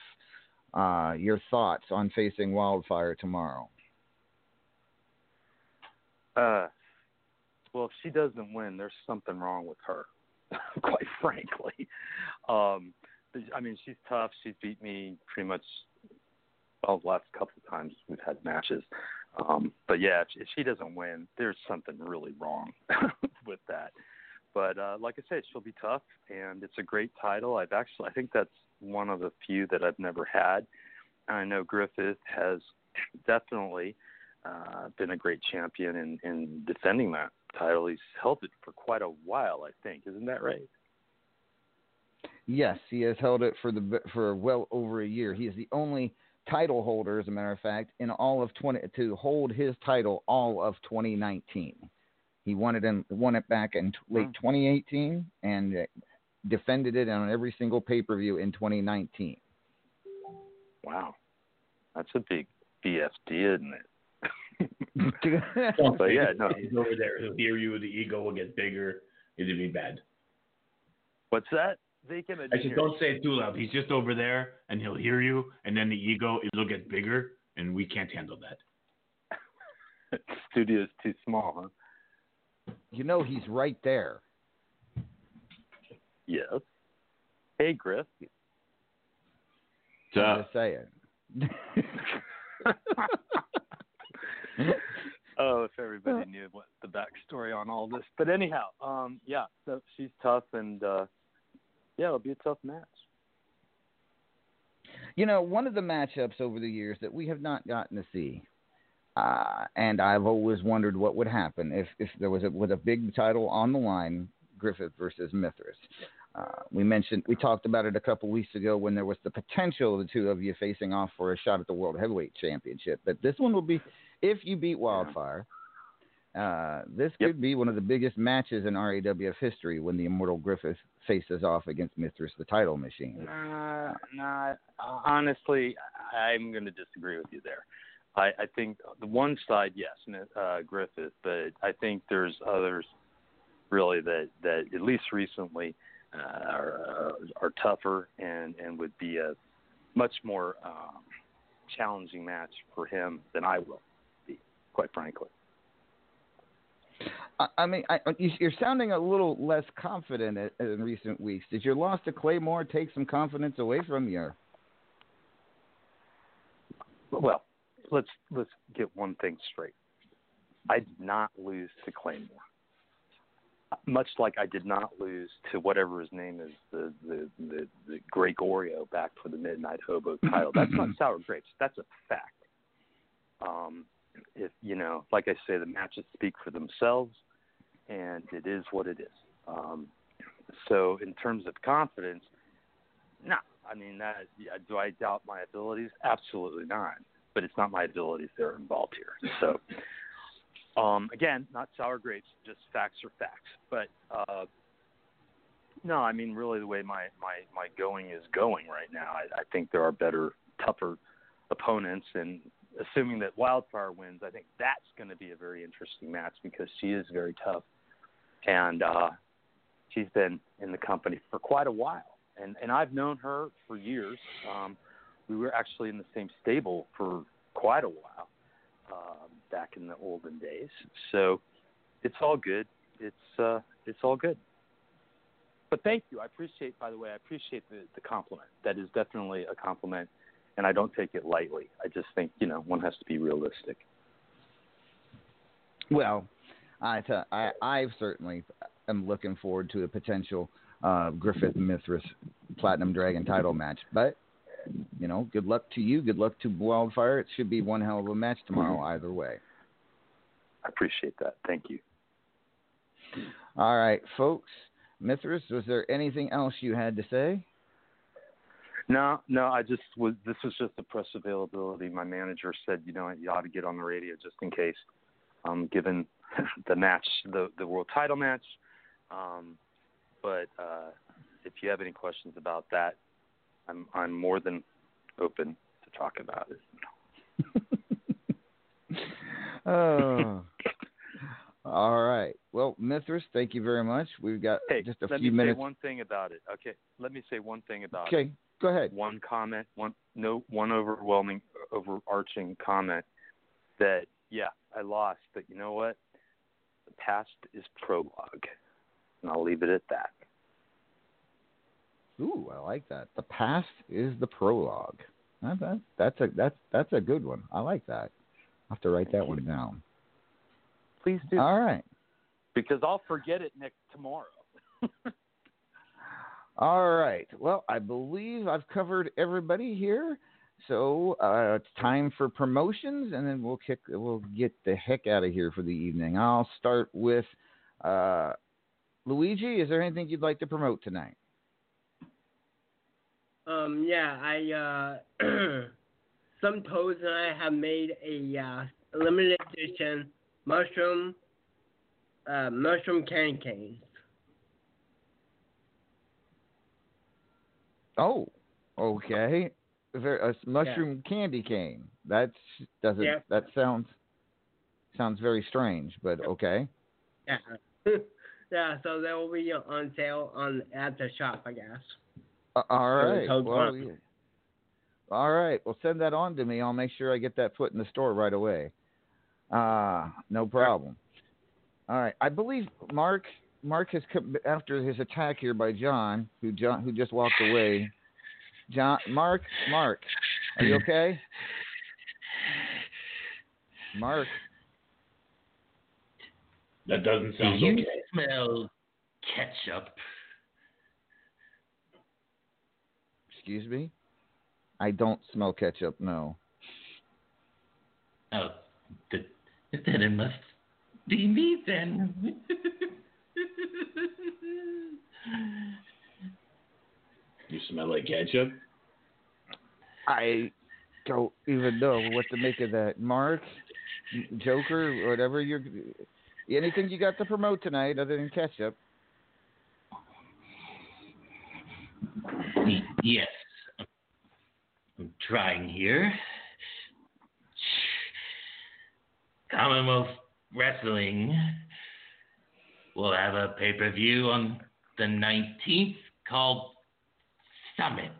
Uh, your thoughts on facing Wildfire tomorrow? Uh, well, if she doesn't win, there's something wrong with her, quite frankly. Um, I mean, she's tough. She's beat me pretty much well the last couple of times we've had matches. Um, but yeah, if, she doesn't win, there's something really wrong with that. But uh, like I said, she'll be tough, and it's a great title. I've actually, I think that's one of the few that I've never had. And I know Griffith has definitely uh, been a great champion in, in defending that title. He's held it for quite a while, I think. Isn't that right? Yes, he has held it for the for well over a year. He is the only title holder, as a matter of fact, in all of twenty to hold his title all of 2019. He won it in won it back in t- late 2018 and uh, defended it on every single pay per view in 2019. Wow, that's a big BFD, isn't it? But yeah, no. He's over there. He'll hear you. The ego will get bigger. It'll be bad. What's that? They can. I just don't say it too loud. He's just over there, and he'll hear you, and then the ego it'll get bigger, and we can't handle that. Studio's too small, huh? You know he's right there. Yes. Hey, Griff. I'm just saying. oh, if everybody knew what the backstory on all this. But anyhow, um, yeah, so she's tough, and uh, yeah, it'll be a tough match. You know, one of the matchups over the years that we have not gotten to see, uh, and I've always wondered what would happen if, if there was a with a big title on the line, Griffith versus Mithras. Uh, we mentioned we talked about it a couple weeks ago when there was the potential of the two of you facing off for a shot at the World Heavyweight Championship. But this one will be if you beat Wildfire. Uh, this could be one of the biggest matches in RAWF history when the Immortal Griffith faces off against Mithras, the title machine. Nah, nah. Honestly, I'm going to disagree with you there. I, I think the one side, yes, uh, Griffith, but I think there's others really that that at least recently uh, are uh, are tougher and and would be a much more um, challenging match for him than I will be, quite frankly. I- I mean, I, you- you're sounding a little less confident in recent weeks. Did your loss to Claymore take some confidence away from you? Well, let's let's get one thing straight. I did not lose to Claymore. Much like I did not lose to whatever his name is, the the the, the Gregorio back for the Midnight Hobo title. That's not sour grapes. That's a fact. Um, if you know, like I say, the matches speak for themselves, and it is what it is. Um, so, in terms of confidence, no, I mean that. Do I doubt my abilities? Absolutely not. But it's not my abilities that are involved here. So, um, again, not sour grapes. Just facts are facts. But uh, no, I mean really the way my my my going is going right now. I, I think there are better, tougher opponents, and assuming that Wildfire wins, I think that's going to be a very interesting match because she is very tough, and uh, she's been in the company for quite a while, and and I've known her for years. Um, we were actually in the same stable for quite a while um, back in the olden days. So it's all good. It's uh, it's all good. But thank you. I appreciate, by the way, I appreciate the, the compliment. That is definitely a compliment, and I don't take it lightly. I just think you know one has to be realistic. Well, I, t- I I certainly am looking forward to a potential uh, Griffith Mithras Platinum Dragon title match. But you know, good luck to you. Good luck to Wildfire. It should be one hell of a match tomorrow, either way. I appreciate that. Thank you. All right, folks. Mithras, was there anything else you had to say? No, no, I just was. This was just a press availability. My manager said, you know, you ought to get on the radio just in case, um, given the match, the the world title match. Um, but uh, if you have any questions about that, I'm I'm more than open to talk about it. Oh. All right. Well, Mithras, thank you very much. We've got Hey, just a few minutes. let me say one thing about it. Okay, let me say one thing about it. Okay, go ahead. One comment, one no, one overwhelming, overarching comment that yeah, I lost, but you know what? The past is prologue, and I'll leave it at that. Ooh, I like that. The past is the prologue. That, that, that's a that's that's a good one. I like that. I'll have to write that one down. Please do. All right. Because I'll forget it next tomorrow. All right. Well, I believe I've covered everybody here. So uh, it's time for promotions, and then we'll kick. We'll get the heck out of here for the evening. I'll start with uh, Luigi. Is there anything you'd like to promote tonight? Um, yeah, I uh, some toes and I have made a uh, limited edition mushroom uh, mushroom candy canes. Oh, okay. There, a mushroom candy cane. That's doesn't. Yeah. That sounds sounds very strange, but okay. Yeah, yeah. So they will be on sale on at the shop, I guess. Uh, all right. Well, yeah. all right. Well, send that on to me. I'll make sure I get that put in the store right away. Uh, no problem. All right. I believe Mark Mark has come after his attack here by John, who John who just walked away. John Mark Mark, are you okay? Mark. That doesn't sound Do sound you okay. smell ketchup? Excuse me? I don't smell ketchup, no. Oh, then it must be me then. You smell like ketchup? I don't even know what to make of that. Mark, Joker, whatever you're. Anything you got to promote tonight other than ketchup? Yes. I'm trying here. Commonwealth Wrestling will have a pay per view on the 19th called Summit.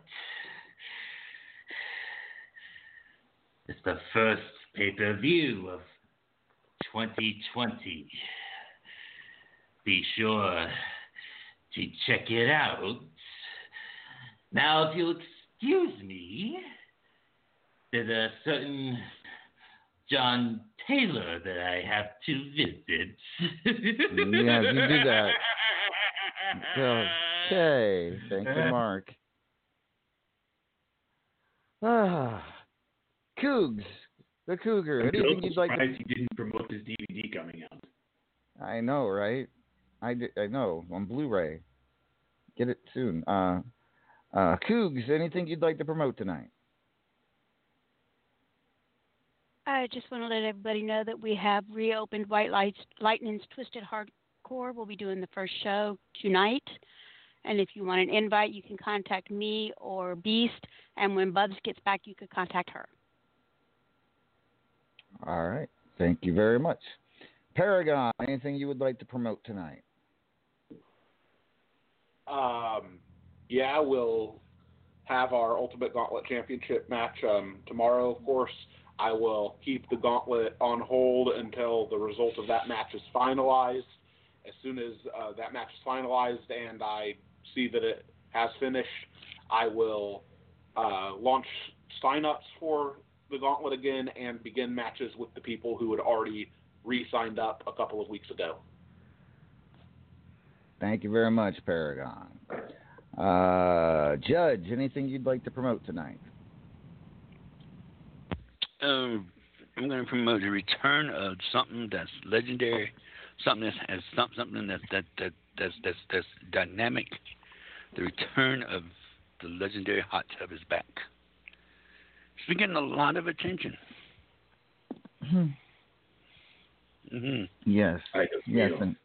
It's the first pay per view of 2020. Be sure to check it out. Now, if you'll excuse me, there's a certain John Taylor that I have to visit. Yeah, you do that. Okay. Thank you, Mark. Ah, Cougs, the Cougar. I'm Anything so you'd like surprised to? he didn't promote this DVD coming out. I know, right? I, di- I know on Blu-ray. Get it soon. Uh, uh, Cougs. Anything you'd like to promote tonight? I just want to let everybody know that we have reopened White Lights, Lightning's Twisted Hardcore. We'll be doing the first show tonight. And if you want an invite, you can contact me or Beast. And when Bubs gets back, you could contact her. All right. Thank you very much. Paragon. Anything you would like to promote tonight? Um, yeah, we'll have our Ultimate Gauntlet Championship match um, tomorrow. Of course, I will keep the gauntlet on hold until the result of that match is finalized. As soon as uh, that match is finalized and I see that it has finished, I will uh, launch sign-ups for the gauntlet again and begin matches with the people who had already re-signed up a couple of weeks ago. Thank you very much, Paragon. Uh, Judge, anything you'd like to promote tonight? Um, I'm going to promote the return of something that's legendary, something that's has some, something that's that that that's that's that's dynamic. The return of the legendary hot tub is back. It's been getting a lot of attention. hmm Yes. I can Yes, and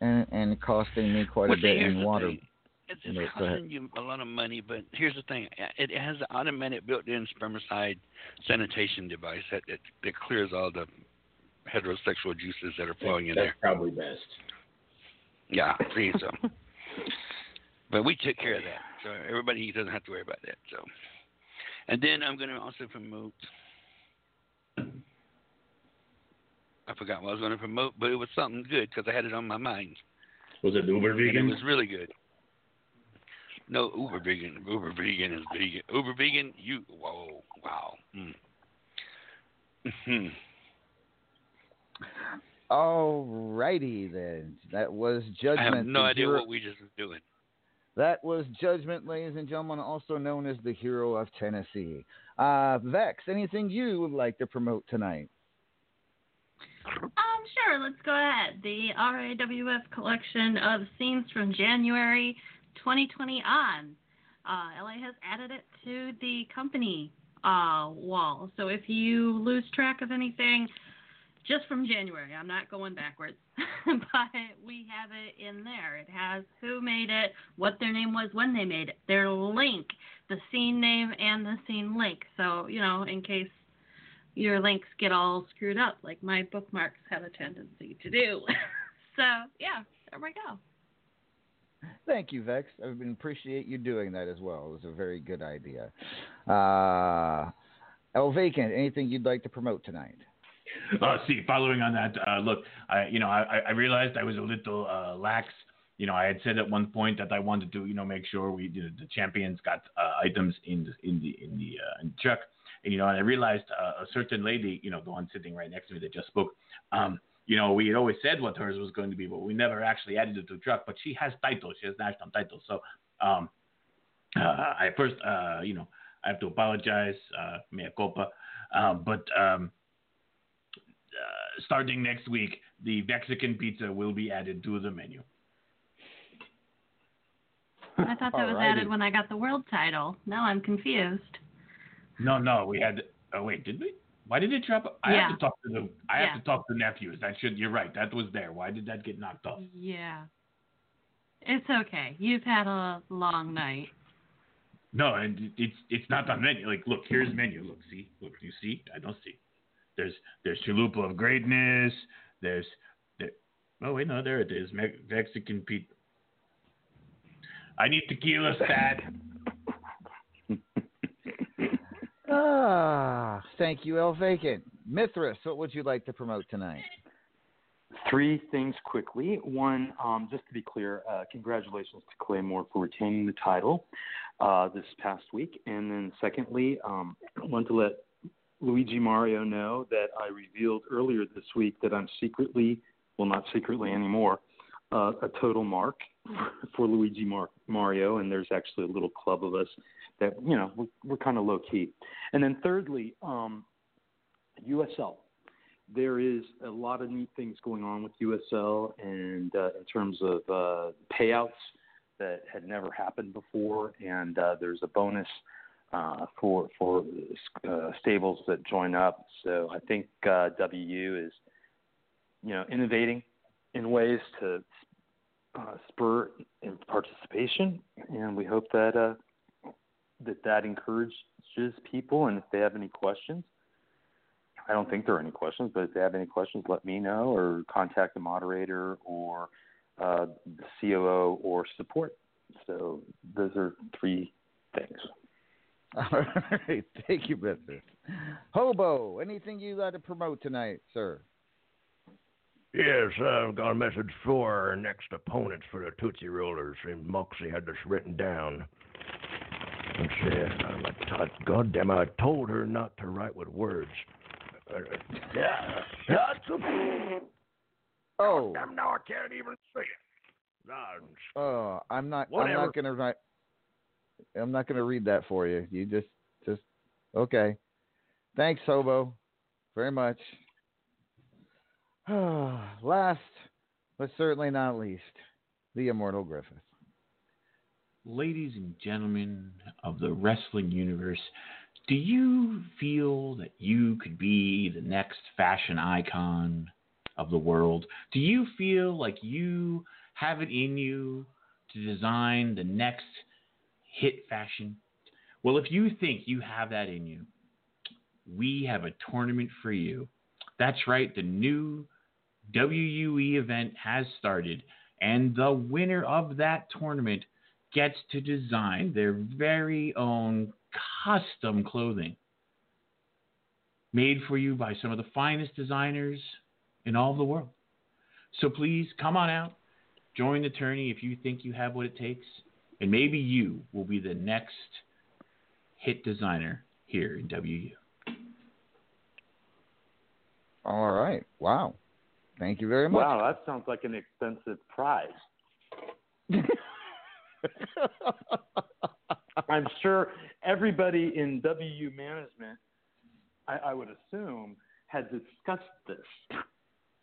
and and costing me quite Well, a bit in water. thing. It's, No, it's go ahead. costing you a lot of money, but here's the thing: it has an automatic built-in spermicide sanitation device that that, that clears all the heterosexual juices that are flowing in there. That's probably best. Yeah, please. so. but we took care of that, so everybody doesn't have to worry about that. So, and then I'm going to also promote. I forgot what I was going to promote, but it was something good because I had it on my mind. Was it Uber And vegan? it was really good. No, Uber vegan. Uber vegan is vegan. Uber vegan, you, whoa, wow. Mm. Mhm. Alrighty then. That was judgment. I judgment. have no idea hero- what we just was doing. That was Judgment, ladies and gentlemen, also known as the Hero of Tennessee. Uh, Vex, anything you would like to promote tonight? Um, sure, let's go ahead. The RAWF collection of scenes from January 2020 on. Uh, LA has added it to the company uh, wall. So if you lose track of anything, just from January, I'm not going backwards, but we have it in there. It has who made it, what their name was when they made it, their link, the scene name, and the scene link. So, you know, in case your links get all screwed up, like my bookmarks have a tendency to do. so, yeah, there we go. Thank you, Vex. I appreciate you doing that as well. It was a very good idea. Uh, El Vacant, anything you'd like to promote tonight? Uh, see, following on that, uh, look, I, you know, I, I realized I was a little uh, lax. You know, I had said at one point that I wanted to, you know, make sure we, you know, the champions got uh, items in the in the in the, uh, in. And you know, and I realized uh, a certain lady, you know, the one sitting right next to me that just spoke. Um, you know, we had always said what hers was going to be, but we never actually added it to the truck. But she has titles; she has national titles. So, um, uh, I first, uh, you know, I have to apologize, uh, mea culpa. Um, but um, uh, starting next week, the Mexican pizza will be added to the menu. I thought that was Alrighty. added when I got the world title. Now I'm confused. No, no, we had. Oh wait, did we? Why did it drop? I Yeah. have to talk to the. I Yeah. have to talk to nephews. That should. You're right. That was there. Why did that get knocked off? Yeah. It's okay. You've had a long night. No, and it's it's not on menu. Like, look, here's menu. Look, see, look, you see? I don't see. There's there's chalupa of greatness. There's there. Oh wait, no, there it is. Me- Mexican pizza. I need tequila, stat. Ah, thank you, El Vacant. Mithras, what would you like to promote tonight? Three things quickly. One, um, just to be clear, uh, congratulations to Claymore for retaining the title uh, this past week. And then, secondly, um, I want to let Luigi Mario know that I revealed earlier this week that I'm secretly, well, not secretly anymore, uh, a total mark for Luigi Mar- Mario. And there's actually a little club of us that, you know, we're, we're kind of low key. And then, thirdly, um, USL there is a lot of neat things going on with USL and uh, in terms of uh, payouts that had never happened before, and uh, there's a bonus uh, for for uh, stables that join up. So I think uh, WU is you know innovating in ways to uh, spur in participation, and we hope that uh, that that encourages people. And if they have any questions. I don't think there are any questions, but if they have any questions, let me know or contact the moderator or uh, the COO or support. So those are three things. All right, thank you, Mithras. Hobo, anything you got to promote tonight, sir? Yes, I've got a message for our next opponents for the Tootsie Rollers. And Moxie had this written down. Let's see. I'm a t- God damn it, I told her not to write with words. Uh, yeah, that's a. Oh. Damn, now I can't even see it. Oh, I'm not. I'm not gonna write. I'm not gonna read that for you. You just, just okay. Thanks, Hobo, very much. Last, but certainly not least, the immortal Griffith. Ladies and gentlemen of the wrestling universe, do you feel that you could be the next fashion icon of the world. Do you feel like you have it in you to design the next hit fashion? Well, if you think you have that in you, we have a tournament for you. That's right, the new WUE event has started, and the winner of that tournament gets to design their very own custom clothing made for you by some of the finest designers in all the world. So please come on out, join the tourney if you think you have what it takes, and maybe you will be the next hit designer here in WU. All right. Wow. Thank you very much. Wow, that sounds like an expensive prize. I'm sure everybody in WU management, I, I would assume, had discussed this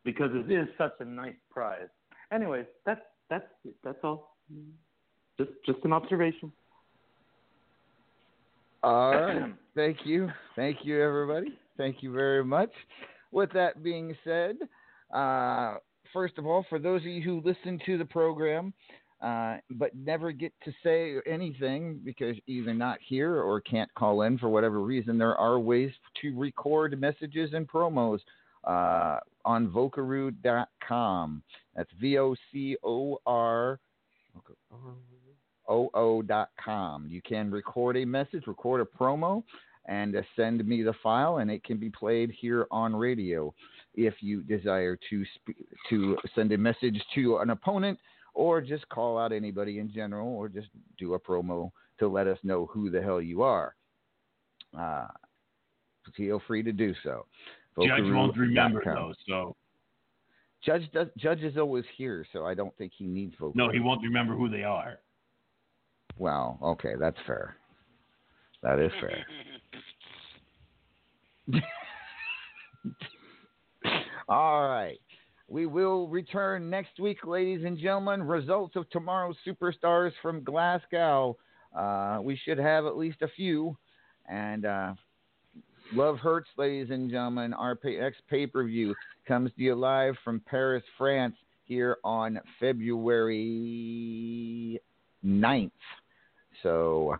because it is such a nice prize. Anyway, that's that's that's all. Just just an observation. All right. Thank you. Thank you, everybody. Thank you very much. With that being said, uh, first of all, for those of you who listen to the program uh, but never get to say anything because either not here or can't call in for whatever reason, there are ways to record messages and promos uh, on Vocaroo.com. That's V O C O R oo.com. You can record a message, record a promo, and uh, send me the file, and it can be played here on radio if you desire to sp- to send a message to an opponent or just call out anybody in general or just do a promo to let us know who the hell you are. Uh, feel free to do so. Judge won't remember Vocaroo.com. though, so Judge does, Judge is always here, so I don't think he needs Vocaroo. no, he won't remember who they are. Well, okay, that's fair. That is fair. All right. We will return next week, ladies and gentlemen. Results of tomorrow's superstars from Glasgow. Uh, we should have at least a few. And uh, Love Hurts, ladies and gentlemen. Our pay- next pay per view comes to you live from Paris, France, here on February 9th. So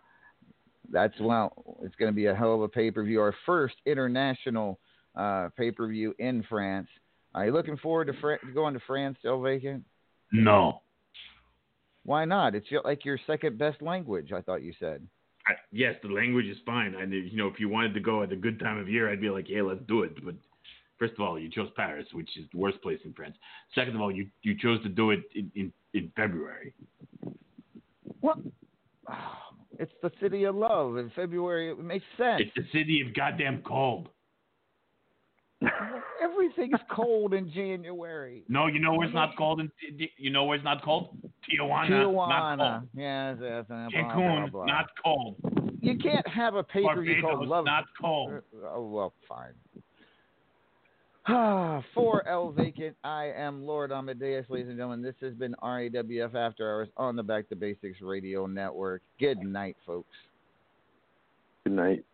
that's well, it's going to be a hell of a pay per view. Our first international uh, pay per view in France. Are you looking forward to Fra- going to France, El Vacant? No. Why not? It's your, like your second best language. I thought you said. I, yes, the language is fine. I you know if you wanted to go at a good time of year, I'd be like, yeah, let's do it. But first of all, you chose Paris, which is the worst place in France. Second of all, you you chose to do it in in, in February. What? It's the city of love in February. It makes sense. It's the city of goddamn cold. Everything's cold in January. No, you know where it's not cold. In, you know where it's not cold? Tijuana, not Tijuana. cold. Yes, yes. uh, blah, blah, Cancun, blah. not cold. You can't have a pay per view called Love. not cold. Oh well, fine. For El Vacant, I am Lord Amadeus, ladies and gentlemen. This has been RAWF After Hours on the Back to Basics Radio Network. Good night, folks. Good night.